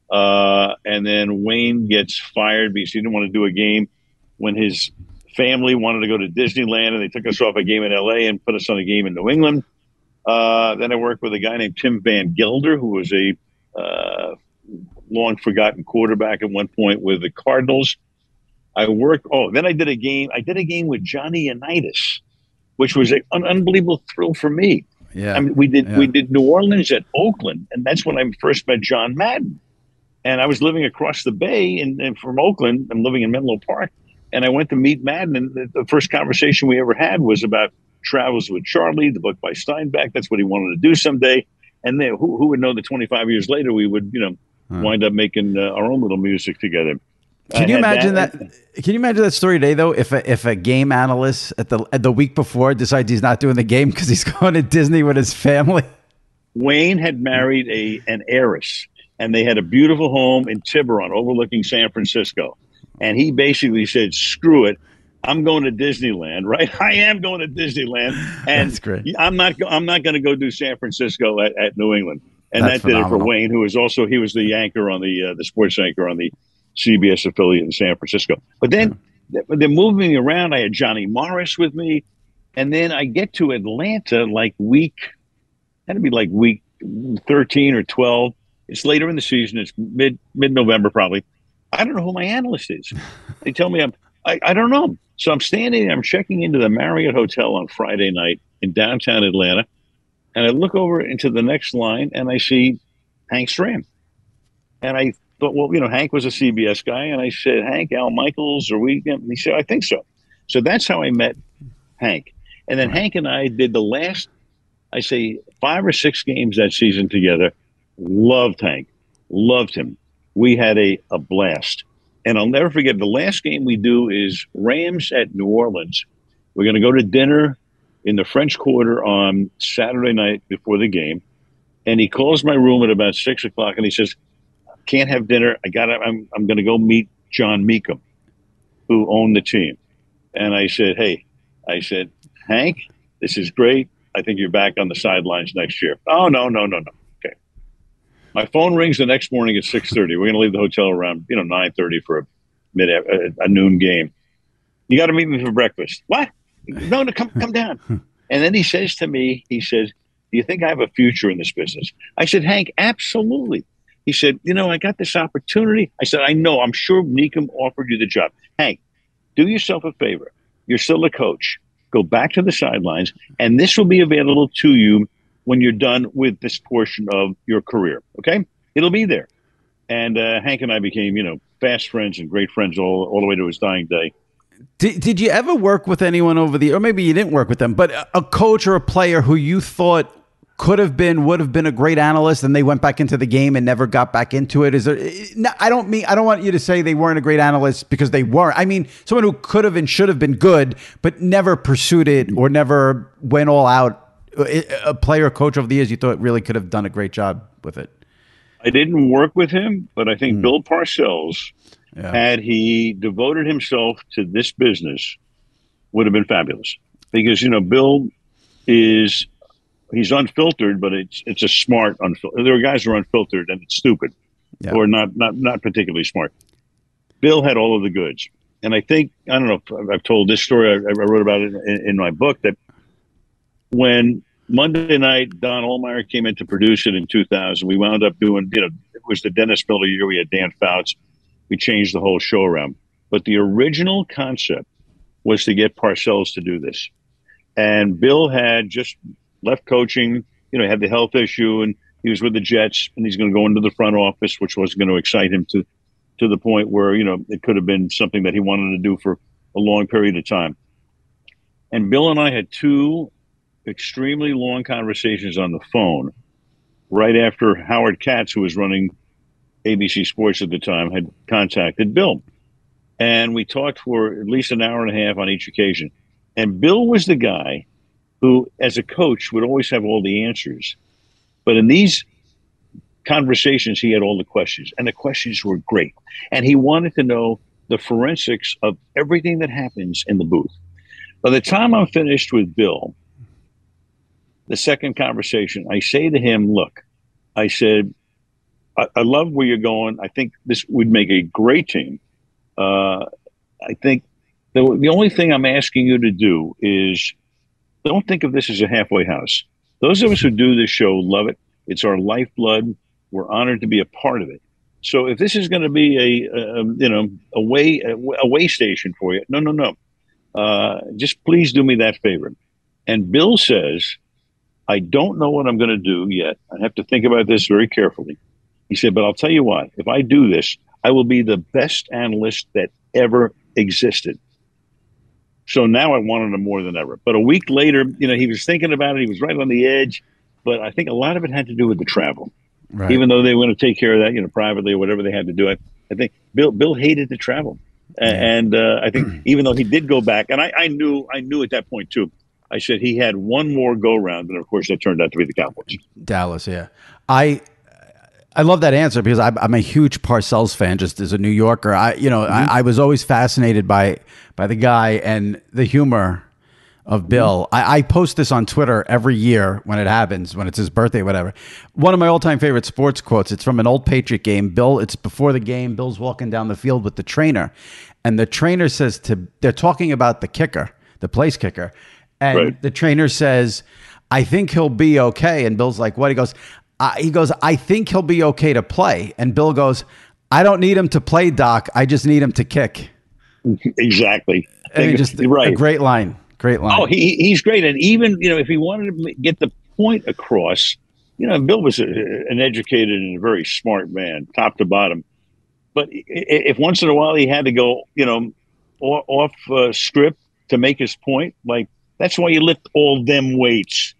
Uh, and then Wayne gets fired because he didn't want to do a game when his family wanted to go to Disneyland and they took us off a game in LA and put us on a game in New England. Uh, then I worked with a guy named Tim Van Galder, who was a uh, long forgotten quarterback at one point with the Cardinals. I worked. Oh, then I did a game. I did a game with Johnny Unitas, which was a, an unbelievable thrill for me. yeah. I mean, we did Yeah. we did New Orleans at Oakland, and that's when I first met John Madden. And I was living across the bay, and, and from Oakland, I'm living in Menlo Park, and I went to meet Madden. And the, the first conversation we ever had was about Travels with Charlie, the book by Steinbeck. That's what he wanted to do someday. And then who, who would know that 25 years later we would, you know, wind up making uh, our own little music together. Can you imagine that? Can you imagine that story today though? If a, if a game analyst at the at the week before decides he's not doing the game because he's *laughs* going to Disney with his family. Wayne had married a an heiress, and they had a beautiful home in Tiburon overlooking San Francisco. And he basically said, "Screw it, I'm going to Disneyland." *laughs* Right? I am going to Disneyland, and That's great. I'm not. I'm not going to go do San Francisco at, at New England. And That's that did it for. Wayne, who was also he was the anchor on the uh, the sports anchor on the CBS affiliate in San Francisco. But then hmm. th- they're moving me around. I had Johnny Morris with me, and then I get to Atlanta like week that'd be like week 13 or 12 it's later in the season. It's mid mid november probably. I don't know who my analyst is. *laughs* They tell me i'm I, I don't know. So i'm standing i'm checking into the marriott hotel on friday night in downtown atlanta. And i look over into the next line and i see hank stram. And i thought well you know hank was a cbs guy and i said hank al michaels or we and he said i think so so that's how i met hank and then hank and i did the last I say five or six games that season together. Loved Hank, loved him. We had a, a blast. And I'll never forget the last game we do is Rams at New Orleans. We're going to go to dinner in the French Quarter on Saturday night before the game. And he calls my room at about six o'clock and he says, Can't have dinner. I got I'm, I'm going to go meet John Mecom, who owned the team. And I said, Hey, I said, Hank, this is great. I think you're back on the sidelines next year. Oh no, no, no, no. Okay. My phone rings the next morning at six thirty. We're going to leave the hotel around you know nine thirty for a mid a, a noon game. You got to meet me for breakfast. What? No, no, come come down. *laughs* And then he says to me, he says, "Do you think I have a future in this business?" I said, "Hank, absolutely." He said, "You know, I got this opportunity." I said, "I know. I'm sure Mecom offered you the job." Hank, do yourself a favor. You're still a coach. Go back to the sidelines, and this will be available to you when you're done with this portion of your career. Okay, it'll be there. And uh, Hank and I became, you know, fast friends and great friends all, all the way to his dying day. Did, did you ever work with anyone over the, or maybe you didn't work with them, but a coach or a player who you thought could have been, would have been a great analyst, and they went back into the game and never got back into it? Is there? I don't mean I don't want you to say they weren't a great analyst because they weren't. I mean someone who could have and should have been good, but never pursued it or never went all out. A player, coach over the years, you thought really could have done a great job with it. I didn't work with him, but I think mm. Bill Parcells, yeah. had he devoted himself to this business, would have been fabulous. Because you know, Bill is he's unfiltered, but it's it's a smart unfiltered. There are guys who are unfiltered and it's stupid, yeah. or not not not particularly smart. Bill had all of the goods, and I think I don't know if I've told this story. I, I wrote about it in, in, my book that when Monday night Don Ohlmeyer came in to produce it in 2000, we wound up doing you know it was the Dennis Miller year. We had Dan Fouts. We changed the whole show around, but the original concept was to get Parcells to do this, and Bill had just left coaching. You know, he had the health issue, and he was with the Jets, and he's going to go into the front office, which was going to excite him to to the point where you know it could have been something that he wanted to do for a long period of time. And Bill and I had two extremely long conversations on the phone right after Howard Katz, who was running ABC Sports at the time, had contacted Bill. And we talked for at least an hour and a half on each occasion. And Bill was the guy who, as a coach, would always have all the answers. But in these conversations, he had all the questions, and the questions were great. And he wanted to know the forensics of everything that happens in the booth. By the time I'm finished with Bill, the second conversation, I say to him, Look, I said, I, I love where you're going. I think this would make a great team. Uh, I think the, the only thing I'm asking you to do is don't think of this as a halfway house. Those of us who do this show love it. It's our lifeblood. We're honored to be a part of it. So if this is going to be a, a, you know a way a, way station for you, no, no, no. Uh, just please do me that favor. And Bill says, I don't know what I'm going to do yet. I have to think about this very carefully. He said, but I'll tell you what, if I do this, I will be the best analyst that ever existed. So now I wanted him more than ever. But a week later, you know, he was thinking about it. He was right on the edge. But I think a lot of it had to do with the travel. Right. Even though they want to take care of that, you know, privately or whatever they had to do. I, I think Bill Bill hated to travel. And uh, I think *clears throat* even though he did go back, and I, I knew I knew at that point too, I said he had one more go round, and of course that turned out to be the Cowboys. Dallas, yeah. I I love that answer because I'm, I'm, a huge Parcells fan. Just as a New Yorker, I you know mm-hmm. I, I, was always fascinated by by the guy and the humor of mm-hmm. Bill. Mm-hmm. I, I, post this on Twitter every year when it happens, when it's his birthday, whatever. One of my all time favorite sports quotes. It's from an old Patriot game. Bill, it's before the game. Bill's walking down the field with the trainer, and the trainer says to they're talking about the kicker, the place kicker, and right. the trainer says. I think he'll be okay. And Bill's like, what? He goes, uh, he goes, I think he'll be okay to play. And Bill goes, I don't need him to play, Doc. I just need him to kick. Exactly. And just right. a great line. Great line. Oh, he, he's great. And even, you know, if he wanted to get the point across, you know, Bill was a, an educated and a very smart man, top to bottom. But if once in a while he had to go, you know, off uh, script to make his point, like that's why you lift all them weights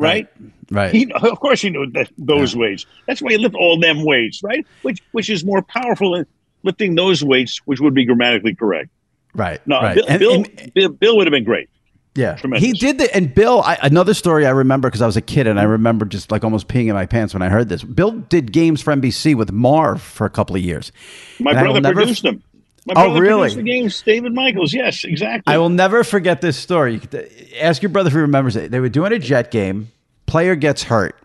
right? Right. He, of course, he knew that, those yeah. weights. That's why he lift all them weights, right? Which which is more powerful than lifting those weights, which would be grammatically correct. Right. No, right. Bill, and, Bill, and, Bill, Bill, would have been great. Yeah, Tremendous. he did that. and Bill. I, another story I remember because I was a kid and I remember just like almost peeing in my pants when I heard this. Bill did games for NBC with Marv for a couple of years. My and brother produced them. My oh, really? The games, David Michaels. Yes, exactly. I will never forget this story. Uh, ask your brother if he remembers it. They were doing a Jet game player gets hurt.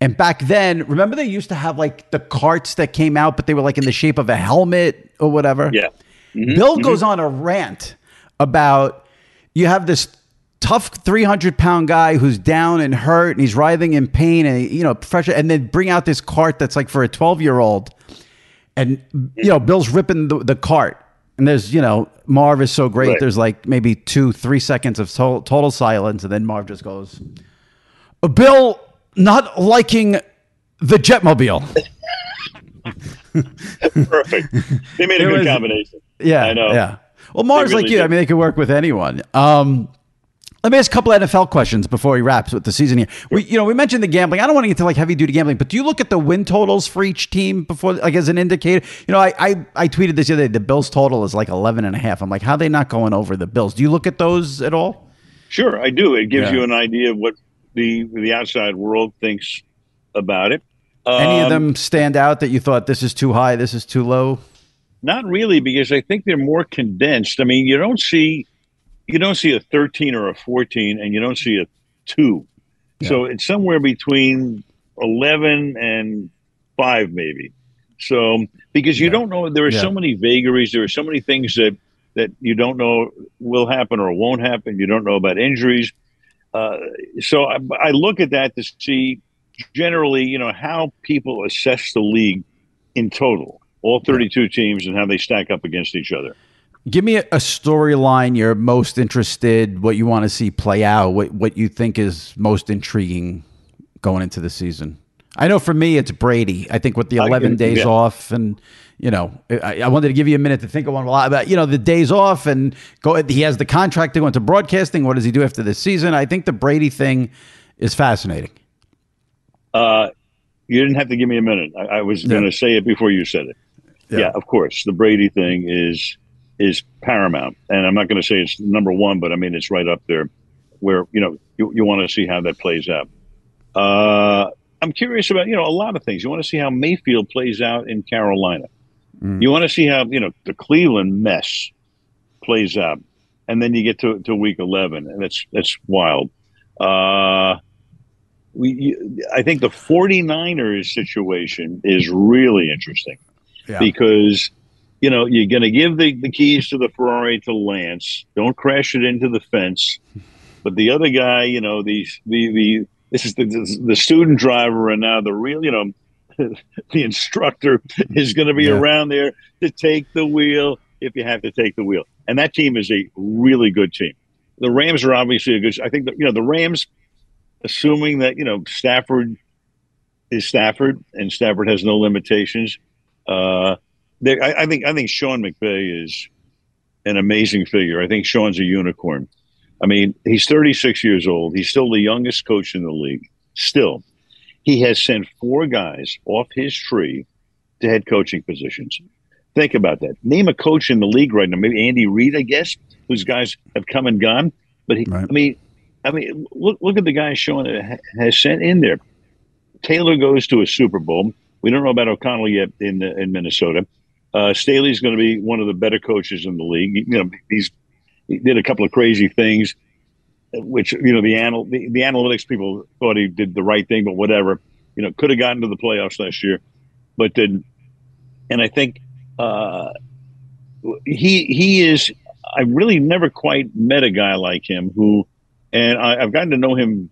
And back then, remember they used to have like the carts that came out, but they were like in the shape of a helmet or whatever? Yeah. Mm-hmm. Bill goes on a rant about you have this tough 300 pound guy who's down and hurt and he's writhing in pain and you know pressure and then bring out this cart that's like for a 12 year old and you know bill's ripping the, the cart and there's you know marv is so great Right. there's like maybe two three seconds of total, total silence and then marv just goes bill not liking the jetmobile *laughs* Perfect. They made a It good was- combination. Yeah, I know. Yeah. Well, Mars really like you. did. I mean, they could work with anyone. Um, let me ask a couple of NFL questions before he wraps with the season here. We, you know, we mentioned the gambling. I don't want to get to like heavy duty gambling, but do you look at the win totals for each team before, like as an indicator? You know, I, I, I tweeted this the other day. The Bills total is like 11 and a half. I'm like, how are they not going over the Bills? Do you look at those at all? Sure, I do. It gives Yeah. you an idea of what the the outside world thinks about it. Any of Um, them stand out that you thought this is too high, this is too low? Not really, because I think they're more condensed. I mean, you don't see you don't see a 13 or a 14, and you don't see a two. So it's somewhere between 11 and five, maybe. So because you Yeah. don't know, there are Yeah. so many vagaries. There are so many things that that you don't know will happen or won't happen. You don't know about injuries. Uh, so I, I look at that to see generally, you know, how people assess the league in total, all 32 teams, and how they stack up against each other. Give me a, a storyline you're most interested, what you want to see play out, what what you think is most intriguing going into the season. I know for me it's Brady. I think with the 11 can- days yeah. off and you know, I, I wanted to give you a minute to think of one a lot about you know the days off and go. He has the contract to go into broadcasting. What does he do after this season? I think the Brady thing is fascinating. Uh, you didn't have to give me a minute. I, I was Yeah. going to say it before you said it. Yeah. Yeah. of course. The Brady thing is is paramount, and I'm not going to say it's number one, but I mean it's right up there, where you know you, you want to see how that plays out. Uh, I'm curious about you know a lot of things. You want to see how Mayfield plays out in Carolina. You want to see how you know the Cleveland mess plays out, and then you get to, to week 11, and that's that's wild. Uh, we, you- I think the 49ers situation is really interesting Yeah. because you know you're going to give the, the keys to the Ferrari to Lance. Don't crash it into the fence. But the other guy, you know, the the the this is the the student driver, and now the real, you know, *laughs* the instructor is going to be Yeah. around there to take the wheel if you have to take the wheel. And that team is a really good team. The Rams are obviously a good. I think that, you know the Rams, assuming that you know Stafford is Stafford and Stafford has no limitations. Uh, they, I, I think I think Sean McVay is an amazing figure. I think Sean's a unicorn. I mean, he's 36 years old. He's still the youngest coach in the league. Still, he has sent four guys off his tree to head coaching positions. Think about that. Name a coach in the league right now. Maybe Andy Reid, I guess, whose guys have come and gone. But he, Right. I mean, I mean, look look at the guys Sean ha- has sent in there. Taylor goes to a Super Bowl. We don't know about O'Connell yet in in Minnesota. Uh, Staley's going to be one of the better coaches in the league. You know, he's he did a couple of crazy things, which you know the anal the, the analytics people thought he did the right thing, but whatever. You know, could have gotten to the playoffs last year, but didn't. And I think uh, he he is. I really never quite met a guy like him who, and I, I've gotten to know him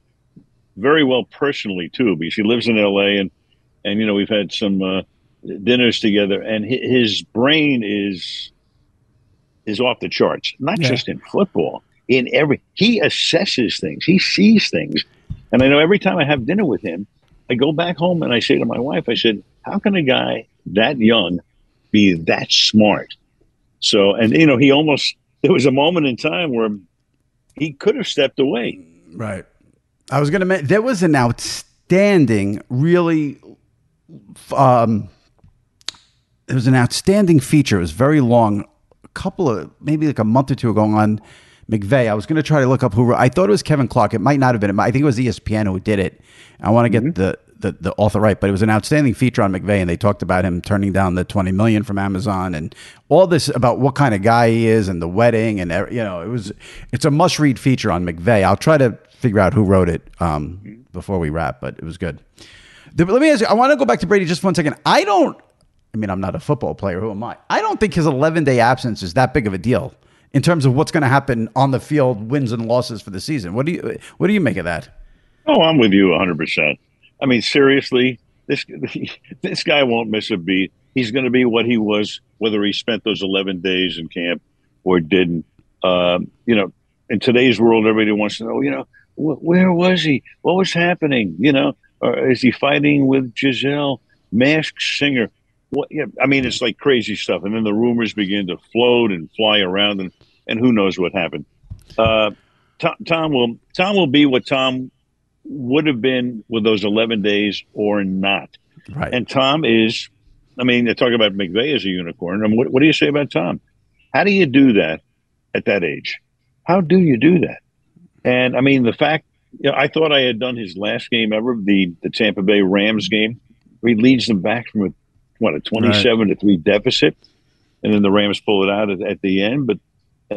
very well personally too, because he lives in L.A. and and you know we've had some uh, dinners together, and his brain is is off the charts. Not Yeah. just in football, in every he assesses things, he sees things, and I know every time I have dinner with him, I go back home and I say to my wife, I said, "How can a guy that young be that smart?" So, and you know, he almost there was a moment in time where he could have stepped away. Right. I was to mention there was an outstanding, really, um, there was an outstanding feature. It was very long, a couple of maybe like a month or two ago on McVay. I was going to try to look up who. wrote- I thought it was Kevin Clark. It might not have been. I think it was ESPN who did it. I want to get the, the the author right, but it was an outstanding feature on McVay, and they talked about him turning down the twenty million from Amazon and all this about what kind of guy he is and the wedding and you know it was it's a must read feature on McVay. I'll try to figure out who wrote it um, before we wrap, but it was good. The- let me ask you. I want to go back to Brady just one second. I don't. I mean, I'm not a football player. Who am I? I don't think his 11 day absence is that big of a deal in terms of what's going to happen on the field, wins and losses for the season. What do you What do you make of that? Oh, I'm with you 100. percent I mean, seriously, this *laughs* this guy won't miss a beat. He's going to be what he was, whether he spent those 11 days in camp or didn't. Um, you know, in today's world, everybody wants to know, you know, wh- where was he? What was happening? You know, or is he fighting with Gisele, masked singer? What? Yeah, I mean, it's like crazy stuff. And then the rumors begin to float and fly around, and and who knows what happened. Uh, Tom, Tom will Tom will be what Tom would have been with those 11 days or not. Right. And Tom is, I mean, they talk about McVay as a unicorn. I mean, what, what do you say about Tom? How do you do that at that age? How do you do that? And I mean, the fact, you know, I thought I had done his last game ever, the, the Tampa Bay Rams game, where he leads them back from a, what, a 27 right. to 3 deficit. And then the Rams pull it out at, at the end. But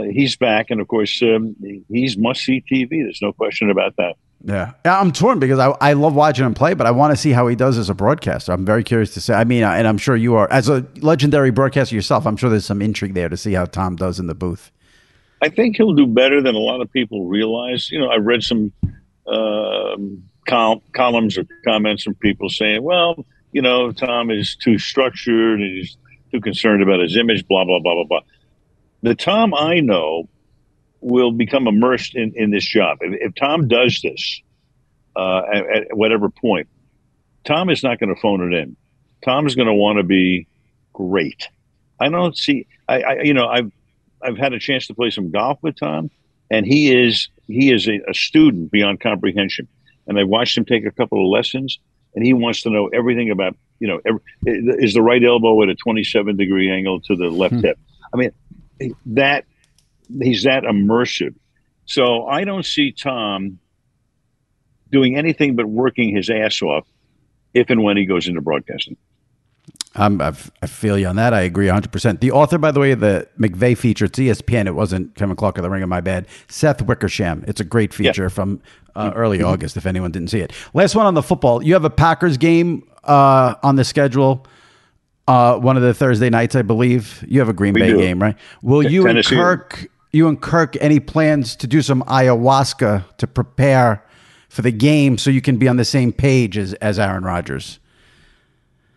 he's back. And of course, um, he's must see TV. There's no question about that. Yeah. I'm torn because I, I love watching him play, but I want to see how he does as a broadcaster. I'm very curious to see. I mean, and I'm sure you are as a legendary broadcaster yourself. I'm sure there's some intrigue there to see how Tom does in the booth. I think he'll do better than a lot of people realize. You know, I read some uh, col- columns or comments from people saying, "Well, you know, Tom is too structured and he's too concerned about his image." Blah blah blah blah blah. The Tom I know will become immersed in, in this job. If, if Tom does this uh, at, at, whatever point, Tom is not going to phone it in. Tom is going to want to be great. I don't see. I, I, you know I've I've had a chance to play some golf with Tom, and he is he is a, a student beyond comprehension. And I watched him take a couple of lessons, and he wants to know everything about you know every, is the right elbow at a 27 degree angle to the left hmm. hip. I mean that he's that immersive. So I don't see Tom doing anything but working his ass off if and when he goes into broadcasting. Um, i feel you on that. I agree 100%. The author, by the way, the McVay feature, it's ESPN. It wasn't Kevin Clark of the Ringer, my bad. Seth Wickersham. It's a great feature yeah. from uh, early. August, if anyone didn't see it. Last one on the football. You have a Packers game uh, on the schedule. Uh, one of the Thursday nights, I believe. You have a Green we Bay do. game, right? Will T- you Tennessee. and Kirk you and Kirk any plans to do some ayahuasca to prepare for the game so you can be on the same page as, as Aaron Rodgers?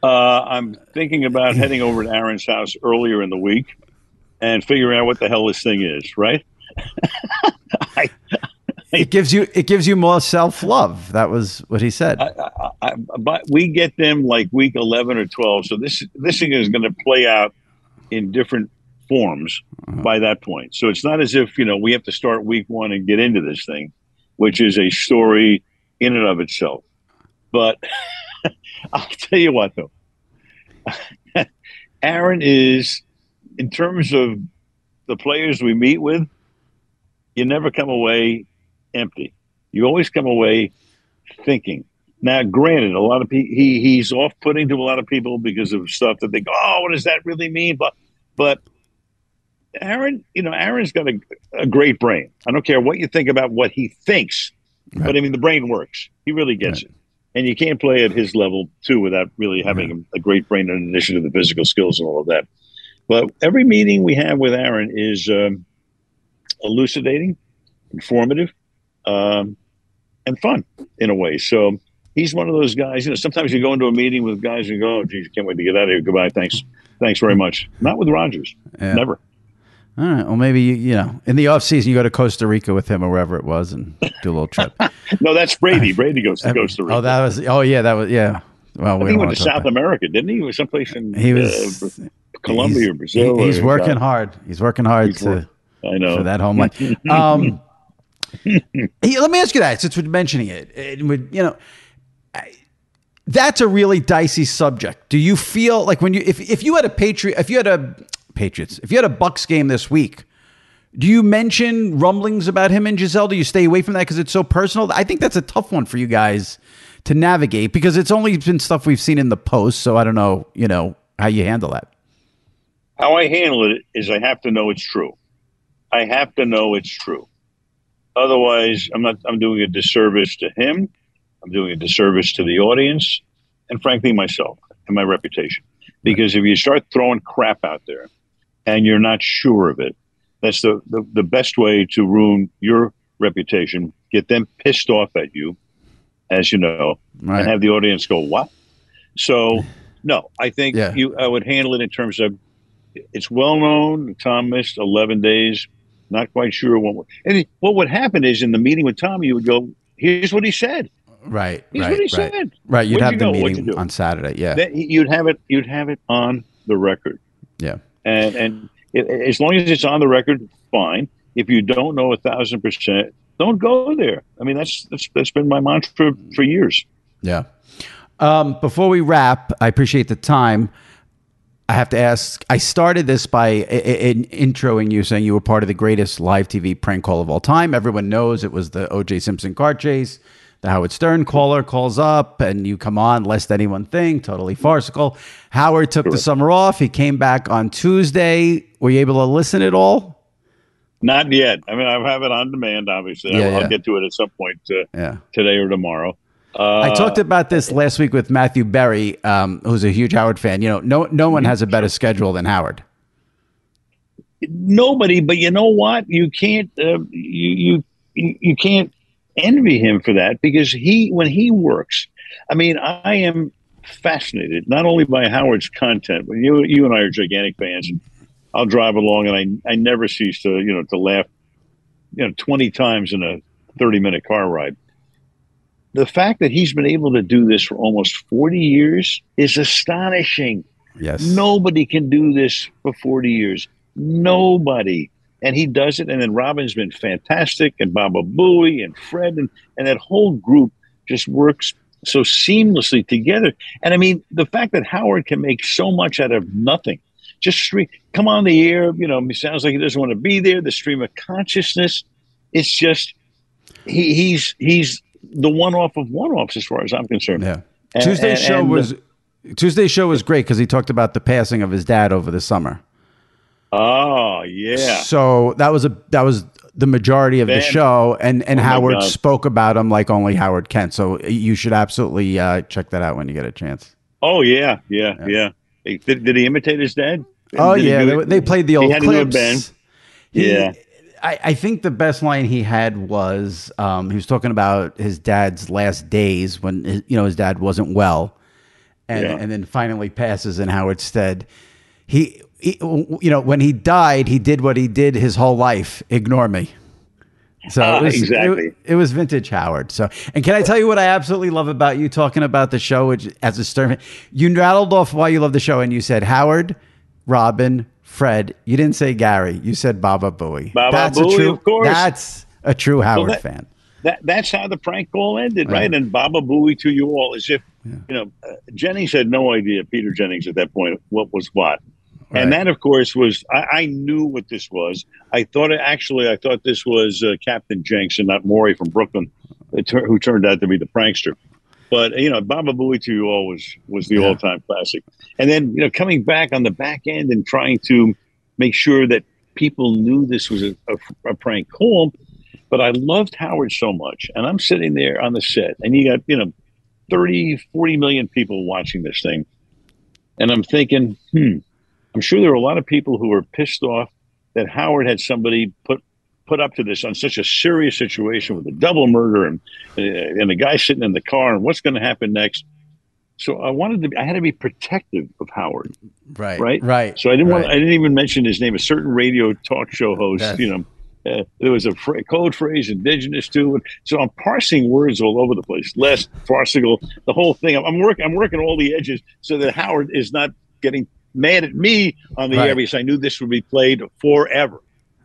Uh, I'm thinking about heading over to Aaron's house earlier in the week and figuring out what the hell this thing is, right? *laughs* I, it gives you it gives you more self love. That was what he said. I, I, but we get them like week eleven or twelve, so this this thing is going to play out in different forms uh-huh. by that point. So it's not as if, you know, we have to start week one and get into this thing, which is a story in and of itself. But *laughs* I'll tell you what, though, *laughs* Aaron is, in terms of the players we meet with, you never come away empty. You always come away thinking. Now, granted, a lot of people he he's off putting to a lot of people because of stuff that they go, oh, what does that really mean? But but Aaron, you know, Aaron's got a, a, great brain. I don't care what you think about what he thinks, right. but I mean, the brain works. He really gets right. it. And you can't play at his level too without really having right. a, great brain in addition to the physical skills and all of that. But every meeting we have with Aaron is um, elucidating, informative, um, and fun in a way. So he's one of those guys. You know, sometimes you go into a meeting with guys and go, "Oh, geez, can't wait to get out of here. Goodbye. Thanks, thanks very much." Not with Rodgers, Yeah. Never. All right. Well, maybe you, you know, in the off season, you go to Costa Rica with him or wherever it was, and do a little trip. *laughs* no, that's Brady. Brady goes to Costa Rica. Oh, that was. Oh, yeah, that was. Yeah. Well, we he went to South America, didn't he? He was someplace in he was, uh, Colombia or Brazil. He, he's or working hard. He's working hard he's to. Work, I know for that home *laughs* life. um, *laughs* let me ask you that since we're mentioning it, it would, you know. that's a really dicey subject. Do you feel like when you if if you had a patriot if you had a Patriots. If you had a Bucks game this week, do you mention rumblings about him and Gisele? Do you stay away from that because it's so personal? I think that's a tough one for you guys to navigate because it's only been stuff we've seen in the post. So I don't know, you know, how you handle that. How I handle it is I have to know it's true. I have to know it's true. Otherwise, I'm not. I'm doing a disservice to him. I'm doing a disservice to the audience, and frankly, myself and my reputation. Because if you start throwing crap out there and you're not sure of it, that's the, the, the best way to ruin your reputation, get them pissed off at you, as you know, Right. and have the audience go, What? So, *laughs* no, I think Yeah. you I would handle it in terms of it's well known Tom missed 11 days, not quite sure what. would- And what would happen is in the meeting with Tommy, you would go, Here's what he said. Right, Here's right, what he right. said. Right, you'd Where'd have you the? Meeting on Saturday. Yeah, Then you'd have it. You'd have it on the record, yeah, and and it, as long as it's on the record, fine. If you don't know a thousand percent, don't go there. I mean, that's that's that's been my mantra for years. yeah. Um, before we wrap, I appreciate the time. I have to ask. I started this by in introing you, saying you were part of the greatest live TV prank call of all time. Everyone knows it was the O.J. Simpson car chase. The Howard Stern caller calls up, and you come on, lest anyone think, totally farcical. Howard took the summer off. He came back on Tuesday. Were you able to listen at all? Not yet. I mean, I have it on demand. Obviously, Yeah, I'll, yeah. I'll get to it at some point uh, Yeah. today or tomorrow. Uh, I talked about this last week with Matthew Berry, um, who's a huge Howard fan. You know, no no one has a better schedule than Howard. nobody, but you know what? You can't. Uh, you you you can't envy him for that because he when he works. I mean, I am fascinated not only by Howard's content, but you you and I are gigantic fans, and I'll drive along and I I never cease to you know to laugh, you know, twenty times in a thirty minute car ride. The fact that he's been able to do this for almost forty years is astonishing. Yes. Nobody can do this for 40 years. Nobody. And he does it. And then Robin's been fantastic, and Baba Booey and Fred, and, and that whole group just works so seamlessly together. And I mean, the fact that Howard can make so much out of nothing, just stream, come on the air, you know, he sounds like he doesn't want to be there, the stream of consciousness. It's just, he, he's, he's the one off of one offs as far as I'm concerned. Yeah. And- Tuesday's and- show and, uh, was Tuesday's show was great because he talked about the passing of his dad over the summer. Oh, yeah. So that was a that was the majority of the show, and and Oh Howard spoke about him like only Howard can. So you should absolutely uh, check that out when you get a chance. Oh yeah, yeah, yeah. Hey, Did, did he imitate his dad? Oh Did yeah, they, they played the He old had to do a clips. He- Yeah. I, I think the best line he had was um, he was talking about his dad's last days when his, you know his dad wasn't well, and Yeah. and then finally passes. And Howard said, he, he you know when he died, he did what he did his whole life: ignore me. So Ah, it was, exactly. It, it was vintage Howard. So, and can I tell you what I absolutely love about you talking about the show? Which, as a Stern, you rattled off why you love the show, and you said Howard, Robin, Fred. You didn't say Gary. You said Baba Booey. Baba that's Booey, a true. of course. That's a true Howard that- fan. That that's how the prank call ended, right? And Baba Booey to you all, as if you know. Uh, Jennings had no idea. Peter Jennings at that point, what was what, Right. and that, of course, was I, I knew what this was. I thought it actually. I thought this was uh, Captain Janks and not Maury from Brooklyn, tur- who turned out to be the prankster. But you know, Baba Booey to you all was was the Yeah. all time classic. And then you know, coming back on the back end and trying to make sure that people knew this was a, a, a prank call. But I loved Howard so much, and I'm sitting there on the set, and you got you know 30, 40 million people watching this thing, and I'm thinking, hmm, I'm sure there are a lot of people who are pissed off that Howard had somebody put put up to this on such a serious situation with a double murder and uh, and the guy sitting in the car and what's going to happen next. So I wanted to, I had to be protective of Howard, Right. right? Right. So I didn't want. I didn't even mention his name. A certain radio talk show host, Yes. you know, uh, there was a fra- code phrase, indigenous to it. So I'm parsing words all over the place. Less farcical, the whole thing. I'm, I'm working, I'm working all the edges so that Howard is not getting mad at me on the Right. air because I knew this would be played forever.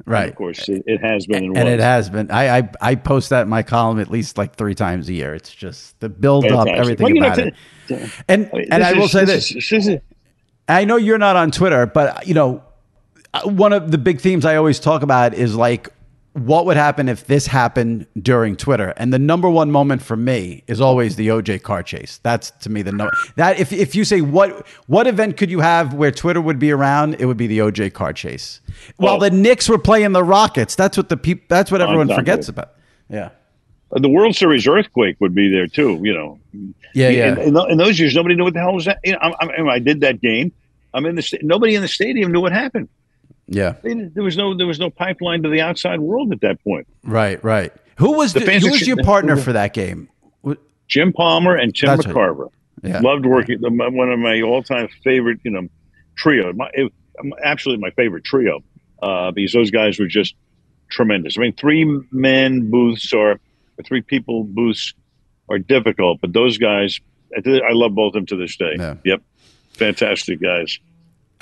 And Right. of course, it, it has been and, and it has been. I, I I post that in my column at least like three times a year. It's just the build up, everything Well, you know, about it. th- And I and this I will say this this. is- is- I know you're not on Twitter, but you know, one of the big themes I always talk about is like what would happen if this happened during Twitter? And the number one moment for me is always the OJ car chase. That's to me the no that if if you say what what event could you have where Twitter would be around, it would be the OJ car chase. While Oh. the Knicks were playing the Rockets, that's what the people that's what everyone Exactly. forgets about. Yeah. Uh, the World Series earthquake would be there too. You know, Yeah, yeah. In, in, those years, nobody knew what the hell was that. You know, I, I, I did that game. I'm in the nobody in the stadium knew what happened. Yeah, there was no there was no pipeline to the outside world at that point. right, right. Who was The the, who was your partner for that game? Jim Palmer and Tim That's. McCarver. Yeah. Loved working. the- One of my all-time favorite, you know, trio. My, it, absolutely my favorite trio uh, because those guys were just tremendous. I mean, three men booths or, three people booths are difficult, but those guys, I, I love both of them to this day. Yeah. Yep, fantastic guys.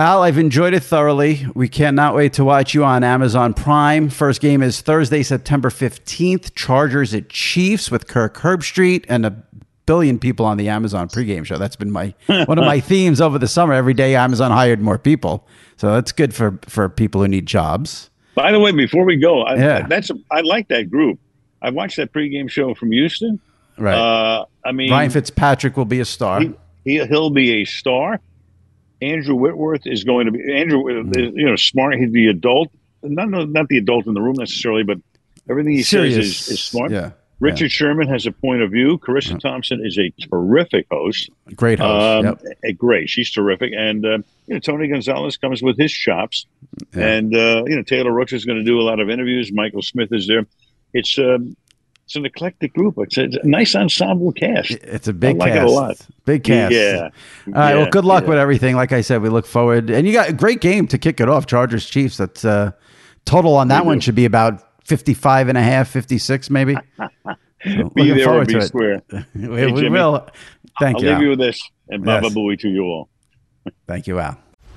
Al, I've enjoyed it thoroughly. We cannot wait to watch you on Amazon Prime. First game is Thursday, September 15th. Chargers at Chiefs with Kirk Herbstreit and a billion people on the Amazon pregame show. That's been my *laughs* one of my themes over the summer. Every day Amazon hired more people. So that's good for for people who need jobs. By the way, before we go, I, Yeah. that's I like that group. I watched that pregame show from Houston. Right. Uh, I mean, Ryan Fitzpatrick will be a star. he, he he'll be a star. Andrew Whitworth is going to be Andrew. Mm. is, You know, smart. He's the adult, not not the adult in the room necessarily, but everything he Serious. says is, is smart. Yeah. Richard Sherman has a point of view. Charissa Thompson is a terrific host. Great host. Um, yep. a- great, she's terrific, and uh, you know Tony Gonzalez comes with his chops, Yeah. and uh, you know Taylor Rooks is going to do a lot of interviews. Michael Smith is there. It's um, it's an eclectic group. It's a, it's a nice ensemble cast. It's a big I like it a lot. Big cast. Yeah. All right. Yeah, well, good luck yeah. with everything. Like I said, we look forward. And you got a great game to kick it off. Chargers Chiefs. That's uh, total on that We one do. should be about 55 and a half, 56 maybe. *laughs* So, Be there or be to it. square. *laughs* We, Hey, we will. Thank you. I'll leave Al. you with this, and Baba Yes. Booey to you all. Thank you, Al.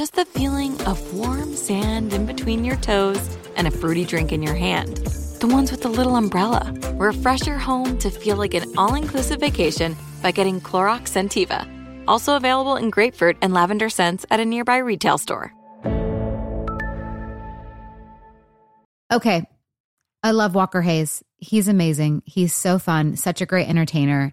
just the feeling of warm sand in between your toes and a fruity drink in your hand. The ones with the little umbrella. Refresh your home to feel like an all inclusive vacation by getting Clorox Scentiva. Also available in grapefruit and lavender scents at a nearby retail store. Okay. I love Walker Hayes. He's amazing. He's so fun, such a great entertainer.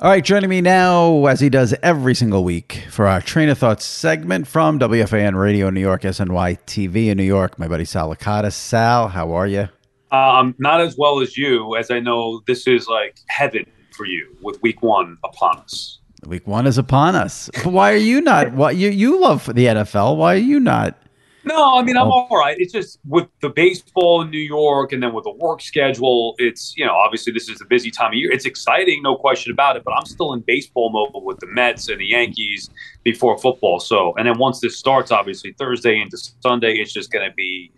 All right, joining me now, as he does every single week, for our Train of Thoughts segment from WFAN Radio New York, SNY TV in New York, my buddy Sal Licata. Sal, how are you? Um, not as well as you, as I know this is like heaven for you with week one upon us. Week one is upon us. But why are you not? What you you love the NFL? Why are you not No, I mean I'm Oh. all right. It's just with the baseball in New York, and then with the work schedule. It's you know obviously this is a busy time of year. It's exciting, no question about it. But I'm still in baseball mode with the Mets and the Yankees before football. So, and then once this starts, obviously Thursday into Sunday, it's just going to be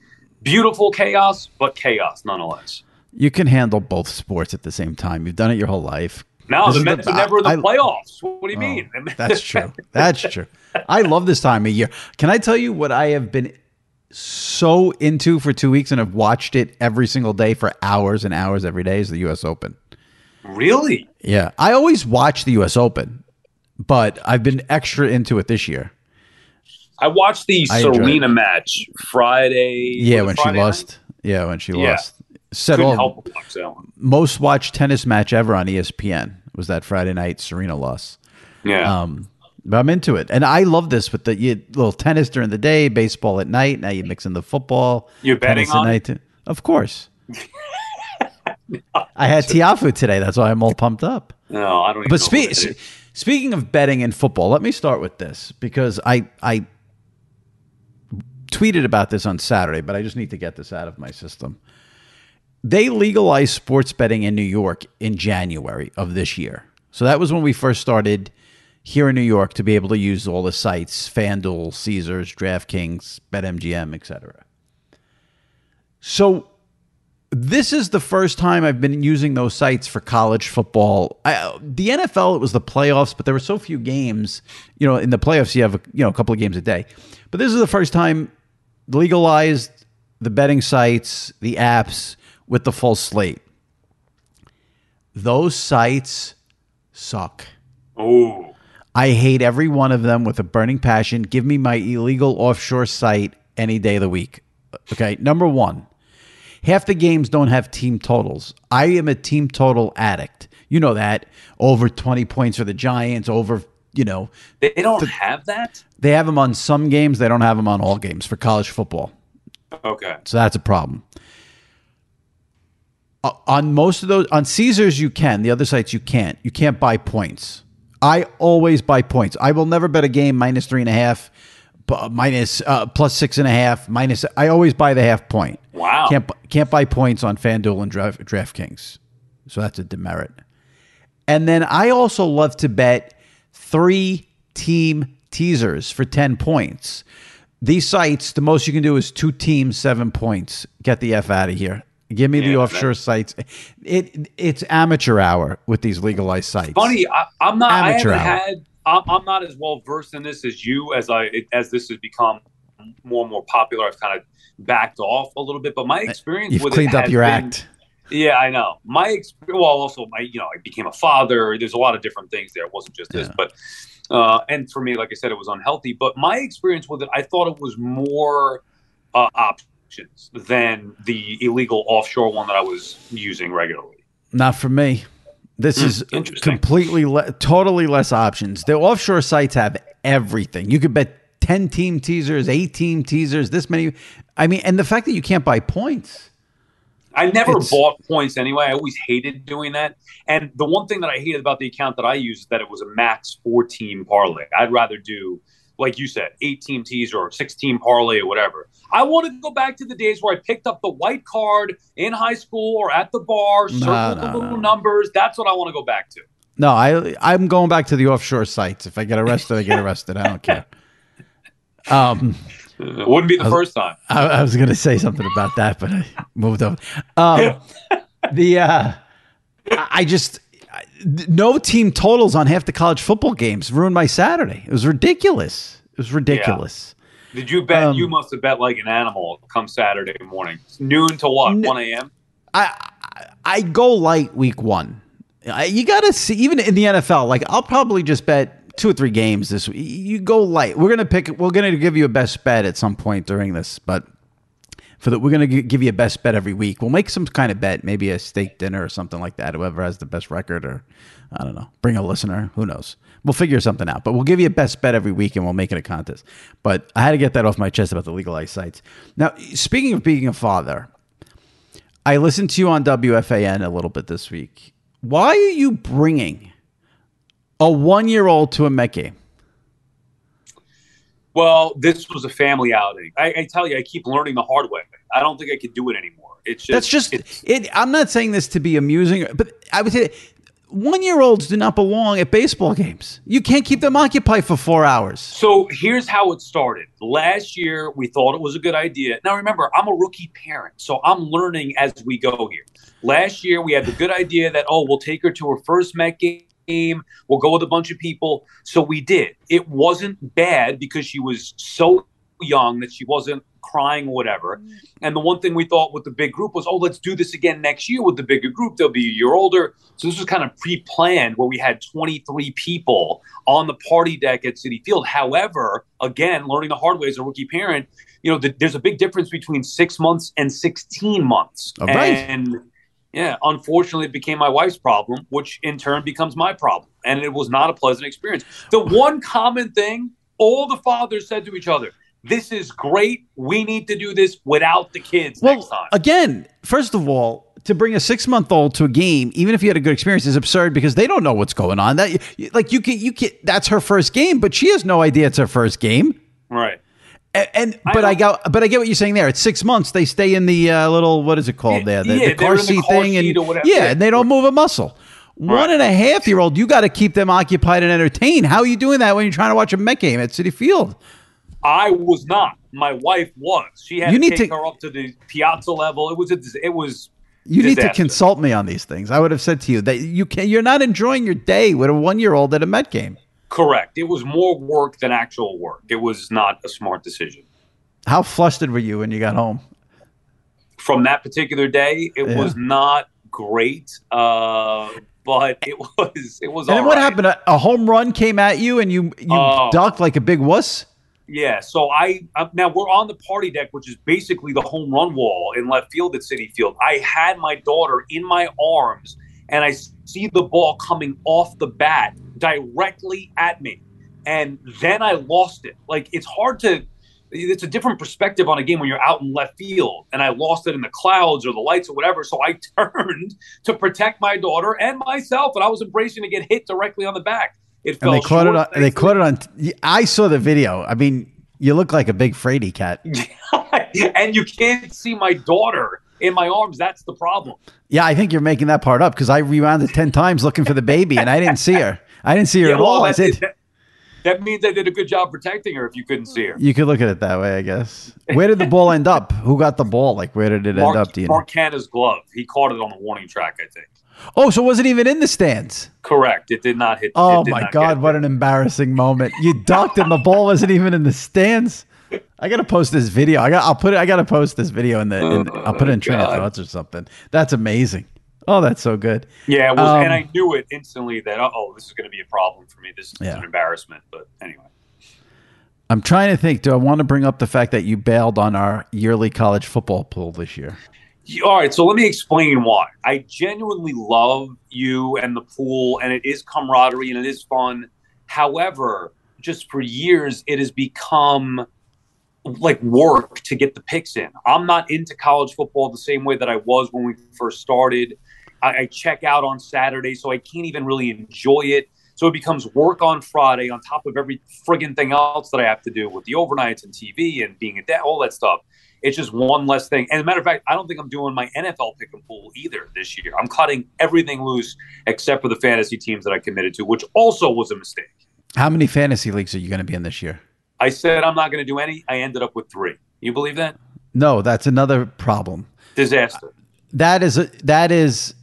beautiful chaos, but chaos nonetheless. You can handle both sports at the same time. You've done it your whole life. Now the is the- Mets are never in the I- playoffs. What do you Oh, mean? That's true. *laughs* That's true. I love this time of year. Can I tell you what I have been so into for two weeks and have watched it every single day for hours and hours every day is the U.S. Open. really? Yeah, I always watch the U.S. Open, but I've been extra into it this year. I watched the I Serena match Friday. Yeah, when she Friday night? lost. Yeah, when she Yeah. lost. Set all most watched tennis match ever on ESPN was that Friday night Serena loss. Yeah. Um, but I'm into it, and I love this with the you, little tennis during the day, baseball at night. Now you mix in the football. You're betting on it? night. Of course. I had *laughs* Tiafoe today. That's why I'm all pumped up. no, I don't. Even But know spe- what it is. speaking of betting in football, let me start with this because I I tweeted about this on Saturday, but I just need to get this out of my system. They legalized sports betting in New York in January of this year. So that was when we first started here in New York to be able to use all the sites, FanDuel, Caesars, DraftKings, BetMGM, etc. So this is the first time I've been using those sites for college football. I, the NFL, it was the playoffs, but there were so few games. You know, in the playoffs, you have a, you know a couple of games a day. But this is the first time legalized the betting sites, the apps with the full slate. Those sites suck. Oh, I hate every one of them with a burning passion. Give me my illegal offshore site any day of the week. Okay, number one, half the games don't have team totals. I am a team total addict. You know that. Over 20 points for the Giants, over, you know, they don't have that. they have them on some games, they don't have them on all games for college football. Okay. So that's a problem. Uh, on most of those, on Caesars, you can. The other sites, you can't. You can't buy points. I always buy points. I will never bet a game minus three and a half, minus uh, plus six and a half, minus. I always buy the half point. Wow. Can't can't buy points on FanDuel and Draft, DraftKings. So that's a demerit. And then I also love to bet three team teasers for 10 points. These sites, the most you can do is two teams, seven points. Get the F out of here. Give me the offshore that- sites. It It's amateur hour with these legalized sites. Funny, I, I'm not. Amateur I hour. had. I'm, I'm not as well versed in this as you. As I as this has become more and more popular, I've kind of backed off a little bit. But my experience You've with cleaned it up your been- act. Yeah, I know. My experience. Well, also my you know I became a father. There's a lot of different things there. It wasn't just this, Yeah. but uh, and for me, like I said, it was unhealthy. But my experience with it, I thought it was more uh, than the illegal offshore one that I was using regularly. Not for me. This Hmm, is completely, le- totally less options. The offshore sites have everything. You could bet 10 team teasers, eight team teasers, this many. I mean, and the fact that you can't buy points. I never It's- bought points anyway. I always hated doing that. And the one thing that I hated about the account that I used is that it was a max four team parlay. I'd rather do, like you said, eight team teaser or six team parlay or whatever. I want to go back to the days where I picked up the white card in high school or at the bar, circled no, the little no. numbers. That's what I want to go back to. No, I I'm going back to the offshore sites. If I get arrested, I get arrested. I don't care. Um, It wouldn't be the first time. I, I was going to say something about that, but I moved on. Um, *laughs* the uh, I just no team totals on half the college football games ruined my Saturday. It was ridiculous. It was ridiculous. Did you bet? Um, you must have bet like an animal come Saturday morning. Noon to what? 1 a.m.? I, I I go light week one. I, you got to see even in the NFL. Like I'll probably just bet two or three games this week. You go light. We're gonna pick. We're gonna give you a best bet at some point during this, but for that we're gonna give you a best bet every week. We'll make some kind of bet, maybe a steak dinner or something like that. Whoever has the best record, or I don't know, bring a listener. Who knows? We'll figure something out. But we'll give you a best bet every week, and we'll make it a contest. But I had to get that off my chest about the legalized sites. Now, speaking of being a father, I listened to you on WFAN a little bit this week. Why are you bringing a one year old to a Met game? Well, this was a family outing. I, I, tell you, I keep learning the hard way. I don't think I could do it anymore. It's just, that's just it. I'm not saying this to be amusing, but I would say one year olds do not belong at baseball games. You can't keep them occupied for four hours. So here's how it started. Last year, we thought it was a good idea. Now, remember, I'm a rookie parent, so I'm learning as we go here. Last year, we had the good idea that, oh, we'll take her to her first Met game. We'll go with a bunch of people. So we did. It wasn't bad because she was so young that she wasn't crying or whatever. Mm. And the one thing we thought with the big group was, oh, let's do this again next year with the bigger group. They'll be a year older. So this was kind of pre planned where we had 23 people on the party deck at Citi Field. However, again, learning the hard way as a rookie parent, you know, the, there's a big difference between six months and 16 months. Right. And yeah, unfortunately, it became my wife's problem, which in turn becomes my problem. And it was not a pleasant experience. The one common thing all the fathers said to each other, this is great. We need to do this without the kids well, next time. Again, first of all, to bring a six month old to a game, even if you had a good experience, is absurd because they don't know what's going on. That like you can you can that's her first game, but she has no idea it's her first game. Right. And, and but I, I got but I get what you're saying there. It's six months. They stay in the uh, little what is it called there? The, yeah, the car seat the car thing, seat and yeah, and they don't move a muscle. Right. One and a half year old, you got to keep them occupied and entertained. How are you doing that when you're trying to watch a Met game at Citi Field? I was not. My wife was. She had you to need take to, her up to the piazza level. It was a, it was. You disaster. need to consult me on these things. I would have said to you that you can. You're not enjoying your day with a one year old at a Met game. Correct. It was more work than actual work. It was not a smart decision. How flustered were you when you got home? From that particular day, it yeah. was not great. Uh, but it was it was. And what right. happened? A, a, home run came at you, and you you uh, ducked like a big wuss. Yeah, so I uh, now we're on the party deck, which is basically the home run wall in left field at Citi Field. I had my daughter in my arms, and I see the ball coming off the bat directly at me, and then I lost it. Like it's hard to. It's a different perspective on a game when you're out in left field, and I lost it in the clouds or the lights or whatever. So I *laughs* turned to protect my daughter and myself, and I was embracing to get hit directly on the back. It and they caught it on. They caught it on. I saw the video. I mean, you look like a big fraidy cat, *laughs* and you can't see my daughter in my arms. That's the problem. Yeah, I think you're making that part up because I rewound it ten times looking for the baby, and I didn't see her. I didn't see her yeah, at well, all. I said. That, that means I did a good job protecting her if you couldn't see her. You could look at it that way, I guess. Where did the ball end up? Who got the ball? Like, where did it Mark, end up? Do you Mark Canha's glove. He caught it on the warning track, I think. Oh, so it wasn't even in the stands. Correct. It did not hit. Oh my God! What an embarrassing moment! You ducked and the ball wasn't even in the stands. I gotta post this video. I got. I'll put it. I gotta post this video in the. In the I'll put it in train of thoughts or something. That's amazing. Oh, that's so good. Yeah, um, and I knew it instantly that oh, this is going to be a problem for me. This is yeah. an embarrassment. But anyway, I'm trying to think. Do I want to bring up the fact that you bailed on our yearly college football pool this year? All right, so let me explain why. I genuinely love you and the pool, and it is camaraderie and it is fun. However, just for years, it has become like work to get the picks in. I'm not into college football the same way that I was when we first started. I, I check out on Saturday, so I can't even really enjoy it. So it becomes work on Friday on top of every friggin' thing else that I have to do with the overnights and TV and being a dad, all that stuff. It's just one less thing. And as a matter of fact, I don't think I'm doing my NFL pick and pool either this year. I'm cutting everything loose except for the fantasy teams that I committed to, which also was a mistake. How many fantasy leagues are you going to be in this year? I said I'm not going to do any. I ended up with three. You believe that? No, that's another problem. Disaster. That is a, that is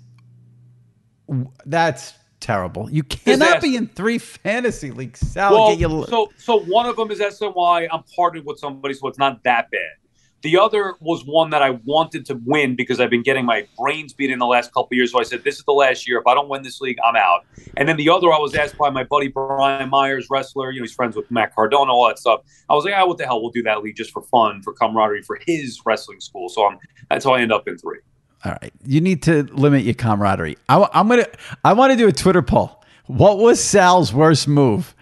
that's terrible. You cannot Disaster. be in three fantasy leagues. Sal, well, you... so so one of them is SNY. I'm partnered with somebody, so it's not that bad. The other was one that I wanted to win because I've been getting my brains beat in the last couple years. So I said, "This is the last year. If I don't win this league, I'm out." And then the other, I was asked by my buddy Brian Myers, wrestler. You know, he's friends with Matt Cardona, all that stuff. I was like, "Ah, what the hell? We'll do that league just for fun, for camaraderie, for his wrestling school." So I'm, that's how I end up in three. All right, you need to limit your camaraderie. I, I'm gonna. I want to do a Twitter poll. What was Sal's worst move?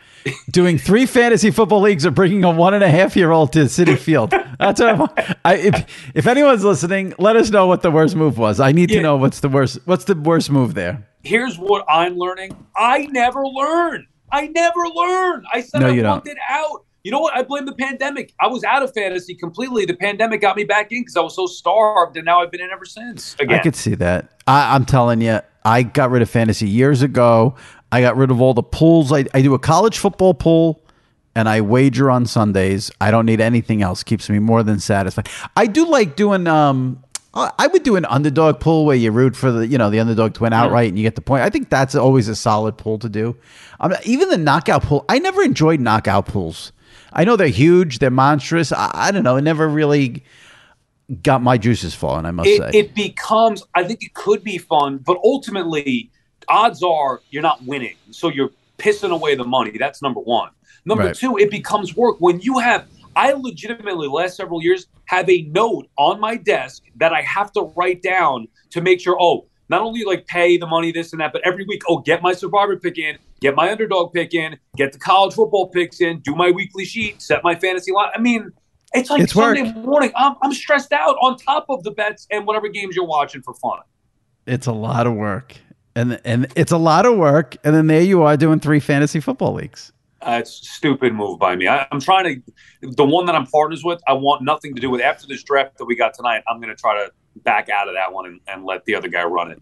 Doing three fantasy football leagues or bringing a one and a half year old to Citi Field. That's what I'm, I, if if anyone's listening, let us know what the worst move was. I need yeah. to know what's the worst. What's the worst move there? Here's what I'm learning. I never learn. I never learn. I said no, I don't. it out. You know what? I blame the pandemic. I was out of fantasy completely. The pandemic got me back in because I was so starved, and now I've been in ever since. Again. I could see that. I, I'm telling you, I got rid of fantasy years ago. I got rid of all the pools. I, I do a college football pool and I wager on Sundays. I don't need anything else. Keeps me more than satisfied. I do like doing um I would do an underdog pool where you root for the you know the underdog to win outright and you get the point. I think that's always a solid pool to do. Um, even the knockout pool, I never enjoyed knockout pools. I know they're huge, they're monstrous. I, I don't know. It never really got my juices flowing. I must it, say it becomes. I think it could be fun, but ultimately, odds are you're not winning, so you're pissing away the money. That's number one. Number Right. two, it becomes work when you have. I legitimately, last several years, have a note on my desk that I have to write down to make sure. Oh, not only like pay the money, this and that, but every week, oh, get my survivor pick in, get my underdog pick in, get the college football picks in, do my weekly sheet, set my fantasy line. I mean, it's like It's work. Sunday morning. I'm, I'm stressed out on top of the bets and whatever games you're watching for fun. it's a lot of work. And and it's a lot of work. And then there you are doing three fantasy football leagues. Uh, it's a stupid move by me. I, I'm trying to, the one that I'm partners with, I want nothing to do with. After this draft that we got tonight, I'm going to try to back out of that one and, and let the other guy run it.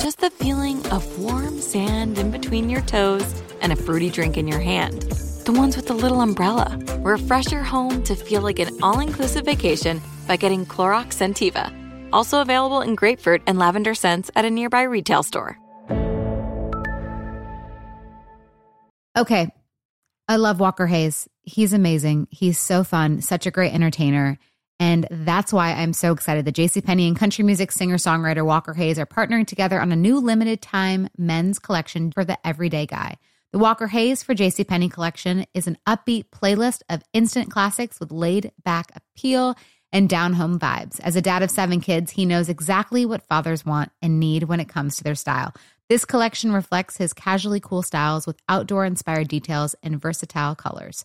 just the feeling of warm sand in between your toes and a fruity drink in your hand. The ones with the little umbrella. Refresh your home to feel like an all inclusive vacation by getting Clorox Scentiva. Also available in grapefruit and lavender scents at a nearby retail store. Okay. I love Walker Hayes. He's amazing. He's so fun, such a great entertainer. And that's why I'm so excited that JCPenney and country music singer songwriter Walker Hayes are partnering together on a new limited time men's collection for the everyday guy. The Walker Hayes for JCPenney collection is an upbeat playlist of instant classics with laid back appeal and down home vibes. As a dad of seven kids, he knows exactly what fathers want and need when it comes to their style. This collection reflects his casually cool styles with outdoor inspired details and versatile colors.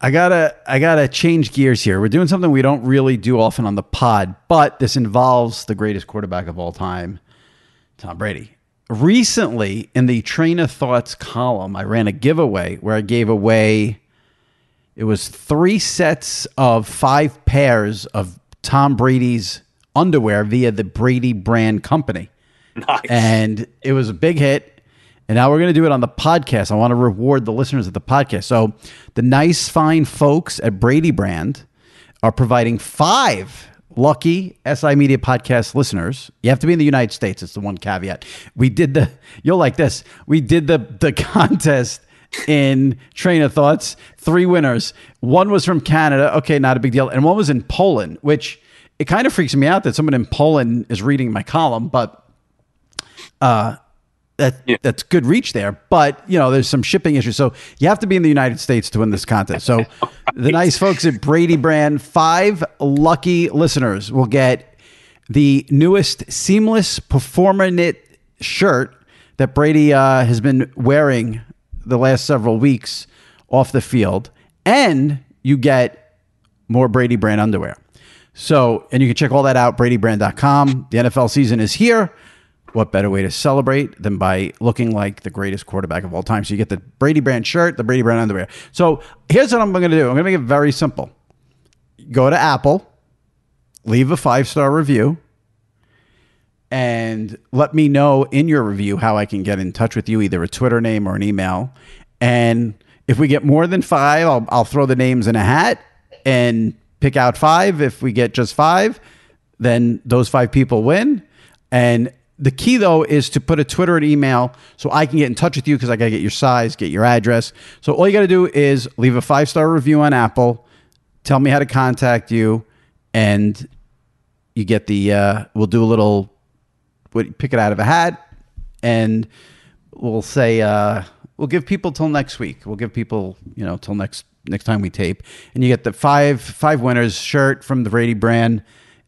I gotta I gotta change gears here. We're doing something we don't really do often on the pod, but this involves the greatest quarterback of all time, Tom Brady. Recently, in the Train of Thoughts column, I ran a giveaway where I gave away it was three sets of five pairs of Tom Brady's underwear via the Brady brand company. Nice. And it was a big hit. And now we're going to do it on the podcast. I want to reward the listeners of the podcast. So the nice, fine folks at Brady Brand are providing five lucky SI Media podcast listeners. You have to be in the United States. It's the one caveat. We did the, you'll like this. We did the, the *laughs* contest in Train of Thoughts. Three winners. One was from Canada. Okay, not a big deal. And one was in Poland, which it kind of freaks me out that someone in Poland is reading my column, but uh, that Yeah. that's good reach there. But you know, there's some shipping issues, so you have to be in the United States to win this contest. So *laughs* the nice folks at Brady Brand, five lucky listeners will get the newest seamless performer knit shirt that Brady uh, has been wearing the last several weeks off the field, and you get more Brady Brand underwear. So, and you can check all that out, bradybrand.com. The NFL season is here. What better way to celebrate than by looking like the greatest quarterback of all time? So you get the Brady Brand shirt, the Brady Brand underwear. So here's what I'm going to do. I'm going to make it very simple. Go to Apple, leave a five star review, and let me know in your review how I can get in touch with you, either a Twitter name or an email. And if we get more than five, I'll, I'll throw the names in a hat and pick out five. If we get just five, then those five people win. And the key though is to put a Twitter and email so I can get in touch with you because I got to get your size, get your address. So all you got to do is leave a five star review on Apple, tell me how to contact you, and you get the. Uh, we'll do a little. Pick it out of a hat, and we'll say uh, we'll give people till next week. We'll give people you know till next next time we tape, and you get the five five winners shirt from the Brady brand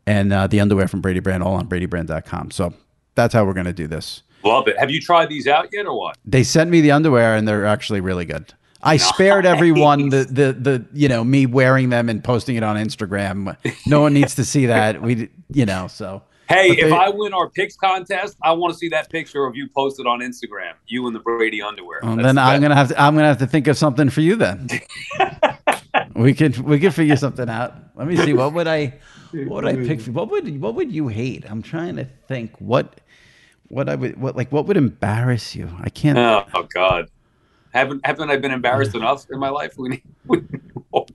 and uh, the underwear from Brady Brand all on BradyBrand.com. So that's how we're going to do this. Love it. Have you tried these out yet or what? They sent me the underwear, and they're actually really good. I spared everyone the, the the you know me wearing them and posting it on Instagram. No one needs to see that. We you know so. Hey, But if I win our picks contest, I want to see that picture of you posted on Instagram. You in the Brady underwear. Well, then the I'm gonna have to I'm gonna have to think of something for you then. *laughs* we could we could figure something out. Let me see. What would I what would I pick? For, what would what would you hate? I'm trying to think what what I would what like what would embarrass you. I can't. Oh God, haven't haven't I been embarrassed enough in my life? We need, *laughs* we need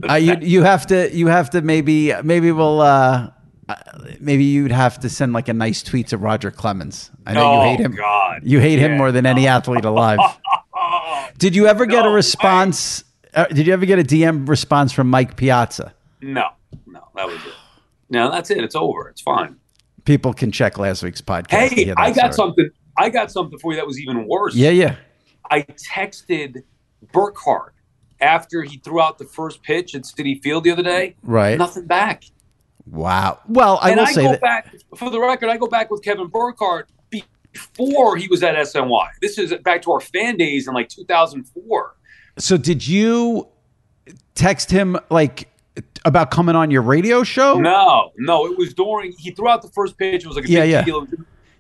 Uh, you you have to you have to maybe maybe we'll uh uh, maybe you'd have to send like a nice tweet to Roger Clemens. I know Oh, you hate him. God. You hate him more than any athlete alive. Oh, *laughs* Did you ever get a response? Uh, did you ever get a DM response from Mike Piazza? no, no, that was it. No, that's it. It's over. It's fine. People can check last week's podcast. Hey, I got story. something. I got something for you that was even worse. Yeah, yeah. I texted Burkhardt after he threw out the first pitch at Citi Field the other day. Right. Nothing back. Wow. Well, I and will I say go that. back for the record. I go back with Kevin Burkhardt before he was at SNY. This is back to our fan days in like 2004. So, did you text him like about coming on your radio show? No, no, it was during he threw out the first pitch. It was like a Yeah, big yeah. deal.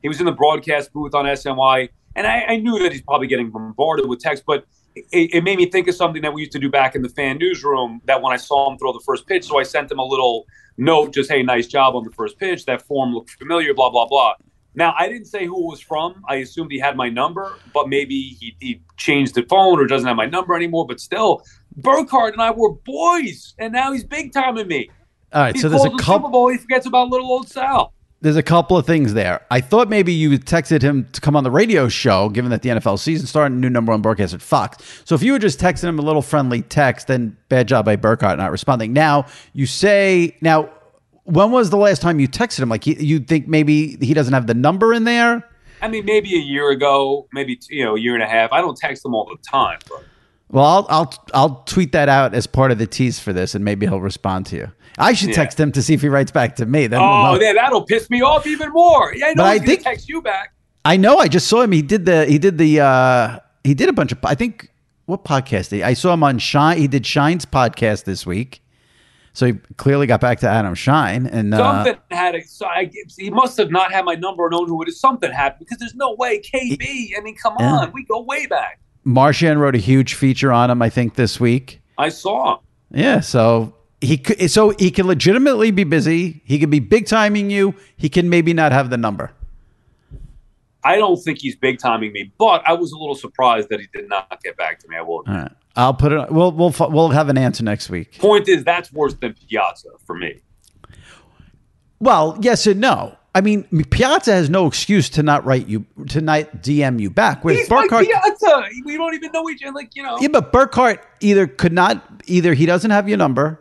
He was in the broadcast booth on SNY, and I, I knew that he's probably getting bombarded with text, but it, it made me think of something that we used to do back in the fan newsroom. That when I saw him throw the first pitch, so I sent him a little note, just hey, nice job on the first pitch. That form looked familiar. Blah blah blah. Now I didn't say who it was from. I assumed he had my number, but maybe he, he changed the phone or doesn't have my number anymore. But still, Burkhardt and I were boys, and now he's big time in me. All right. He So there's a couple. Super Bowl. He forgets about little old Sal. there's a couple of things there. I thought maybe you texted him to come on the radio show, given that the NFL season started, new number one broadcast at Fox. So if you were just texting him a little friendly text, then bad job by Burkhardt not responding. Now you say now, when was the last time you texted him? Like he, you think maybe he doesn't have the number in there? I mean, maybe a year ago, maybe you know, a year and a half. I don't text him all the time, but Well, I'll I'll I'll tweet that out as part of the tease for this, and maybe he'll respond to you. I should Yeah. text him to see if he writes back to me. Then oh, yeah, that'll piss me off even more. Yeah, I know But I think- text you back. I know. I just saw him. He did the. He did the. uh He did a bunch of. I think what podcast did he? I saw him on Schein. He did Schein's podcast this week. So he clearly got back to Adam Schein, and uh, Something had a. So I, he must have not had my number or known who it is. Something happened because there's no way KB. I mean, come Yeah. on, we go way back. Marchand wrote a huge feature on him. I think this week. I saw. him. Yeah, so he could. So he can legitimately be busy. He could be big timing you. He can maybe not have the number. I don't think he's big timing me, but I was a little surprised that he did not get back to me. I will. All right, I'll put it. We'll we'll we'll have an answer next week. Point is, that's worse than Piazza for me. Well, yes and no. I mean, Piazza has no excuse to not write you to not DM you back. With He's like Burkhardt, Piazza. We don't even know each other. Like you know. yeah, but Burkhardt either could not, either he doesn't have your number,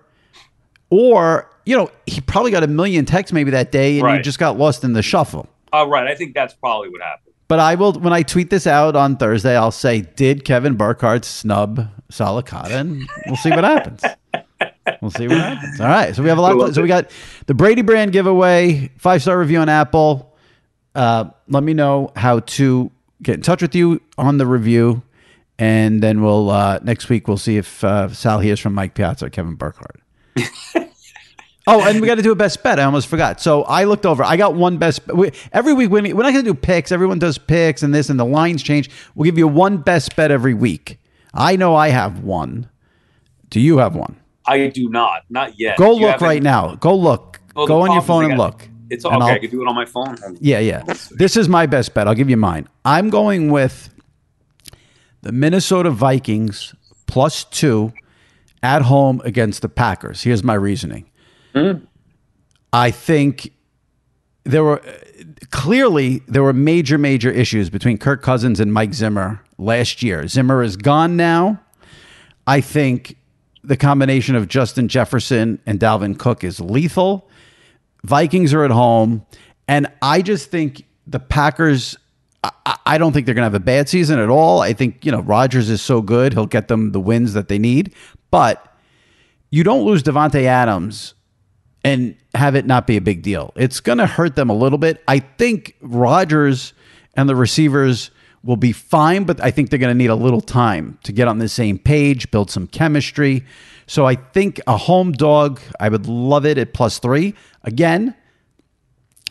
or you know he probably got a million texts maybe that day, and you just got lost in the shuffle. Uh, right. I think that's probably what happened. But I will when I tweet this out on Thursday. I'll say, "Did Kevin Burkhardt snub Sal Licata?" And we'll see what happens. *laughs* We'll see what happens. All right. So we have a lot. so we got the Brady brand giveaway, five star review on Apple. Uh, let me know how to get in touch with you on the review, and then we'll uh, next week we'll see if uh, Sal hears from Mike Piazza or Kevin Burkhardt. *laughs* Oh, and we got to do a best bet. I almost forgot. So I looked over. I got one best. We, every week when we, we're not going to do picks. Everyone does picks and this, and the lines change. We'll give you one best bet every week. I know I have one. Do you have one? I do not. Not yet. Go look right any? now. Go look. Well, Go on your phone and look. It's okay. I can do it on my phone. Yeah, yeah. This is my best bet. I'll give you mine. I'm going with the Minnesota Vikings plus two at home against the Packers. Here's my reasoning. Mm. I think there were clearly there were major major issues between Kirk Cousins and Mike Zimmer last year. Zimmer is gone now. I think the combination of Justin Jefferson and Dalvin Cook is lethal. Vikings are at home, and I just think the Packers. I, I don't think they're going to have a bad season at all. I think you know Rodgers is so good; he'll get them the wins that they need. But you don't lose Davante Adams and have it not be a big deal. It's going to hurt them a little bit. I think Rodgers and the receivers will be fine, but I think they're going to need a little time to get on the same page, build some chemistry. So I think a home dog, I would love it at plus three. Again,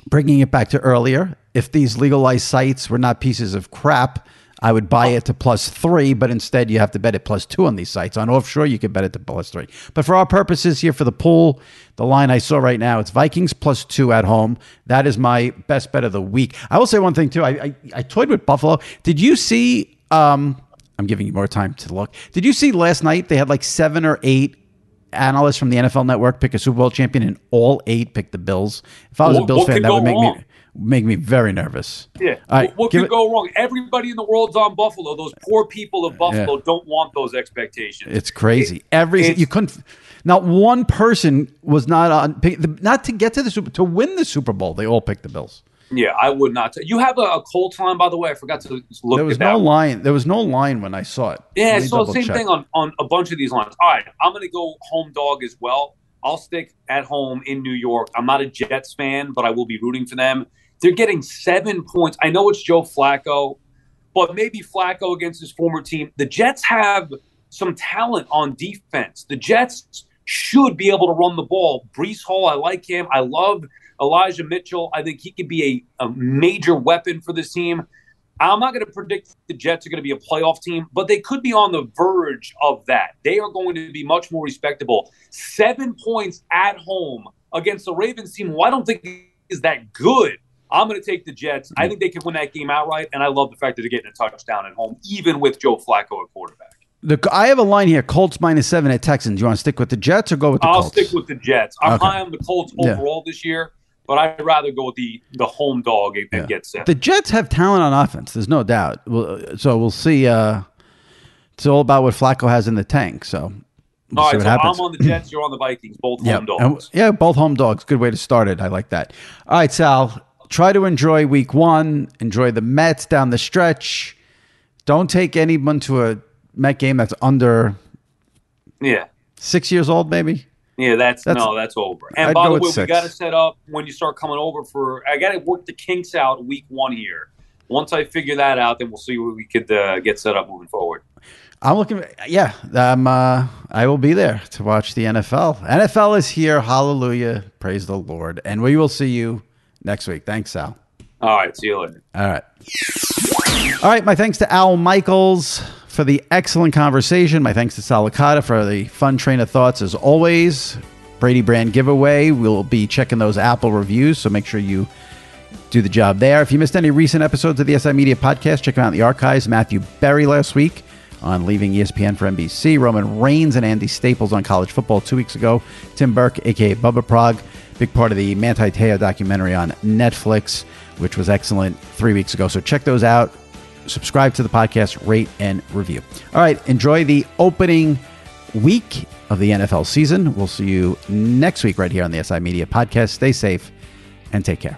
bringing it back to earlier, if these legalized sites were not pieces of crap, I would buy it to plus three, but instead you have to bet it plus two on these sites. On offshore, you can bet it to plus three. But for our purposes here for the pool, the line I saw right now, it's Vikings plus two at home. That is my best bet of the week. I will say one thing too. I I, I toyed with Buffalo. Did you see? Um, I'm giving you more time to look. Did you see last night they had like seven or eight analysts from the NFL Network pick a Super Bowl champion, and all eight picked the Bills. If I was a Bills fan, that would make wrong? me make me very nervous. Yeah. Right, what could it, go wrong? Everybody in the world's on Buffalo. Those poor people of Buffalo yeah. don't want those expectations. It's crazy. It, Every it's, you couldn't. Not one person was not on. Not to get to the Super to win the Super Bowl. They all picked the Bills. Yeah, I would not. T- you have a, a Colts line, by the way. I forgot to look. There was no line. There was no line when I saw it. Yeah, I saw the same check. thing on on a bunch of these lines. All right, I'm going to go home dog as well. I'll stick at home in New York. I'm not a Jets fan, but I will be rooting for them. They're getting seven points. I know it's Joe Flacco, but maybe Flacco against his former team. The Jets have some talent on defense. The Jets should be able to run the ball. Breece Hall, I like him. I love Elijah Mitchell. I think he could be a, a major weapon for this team. I'm not going to predict the Jets are going to be a playoff team, but they could be on the verge of that. They are going to be much more respectable. Seven points at home against the Ravens team, who I don't think is that good. I'm going to take the Jets. I think they can win that game outright, and I love the fact that they're getting a touchdown at home, even with Joe Flacco at quarterback. The, I have a line here: Colts minus seven at Texans. You want to stick with the Jets or go with the Jets? I'll Colts? stick with the Jets. I'm okay. high on the Colts overall yeah. this year, but I'd rather go with the the home dog and yeah. get set. The Jets have talent on offense. There's no doubt. So we'll see. Uh, it's all about what Flacco has in the tank. So We'll All right, so happens. I'm on the Jets. You're on the Vikings. Both *clears throat* yep. home dogs. And, yeah, both home dogs. Good way to start it. I like that. All right, Sal try to enjoy week one, enjoy the Mets down the stretch. Don't take anyone to a Met game that's under yeah six years old, maybe. Yeah, that's, that's no, that's over. And I'd by the way, six. we got to set up when you start coming over for. I got to work the kinks out week one here. Once I figure that out, then we'll see what we could uh, get set up moving forward. I'm looking. Yeah, um, uh, I will be there to watch the NFL. NFL is here. Hallelujah! Praise the Lord, and we will see you next week. Thanks, Al. All right. See you later. All right. All right. My thanks to Al Michaels for the excellent conversation. My thanks to Sal Licata for the fun train of thoughts as always. Brady Brand giveaway. We'll be checking those Apple reviews, so make sure you do the job there. If you missed any recent episodes of the SI Media podcast, check them out in the archives. Matthew Berry last week on leaving ESPN for NBC. Roman Reigns and Andy Staples on college football two weeks ago. Tim Burke, aka Bubba Prog, big part of the Manti Te'o documentary on Netflix, which was excellent three weeks ago. So check those out. Subscribe to the podcast, rate and review. All right, enjoy the opening week of the NFL season. We'll see you next week right here on the SI Media podcast. Stay safe and take care.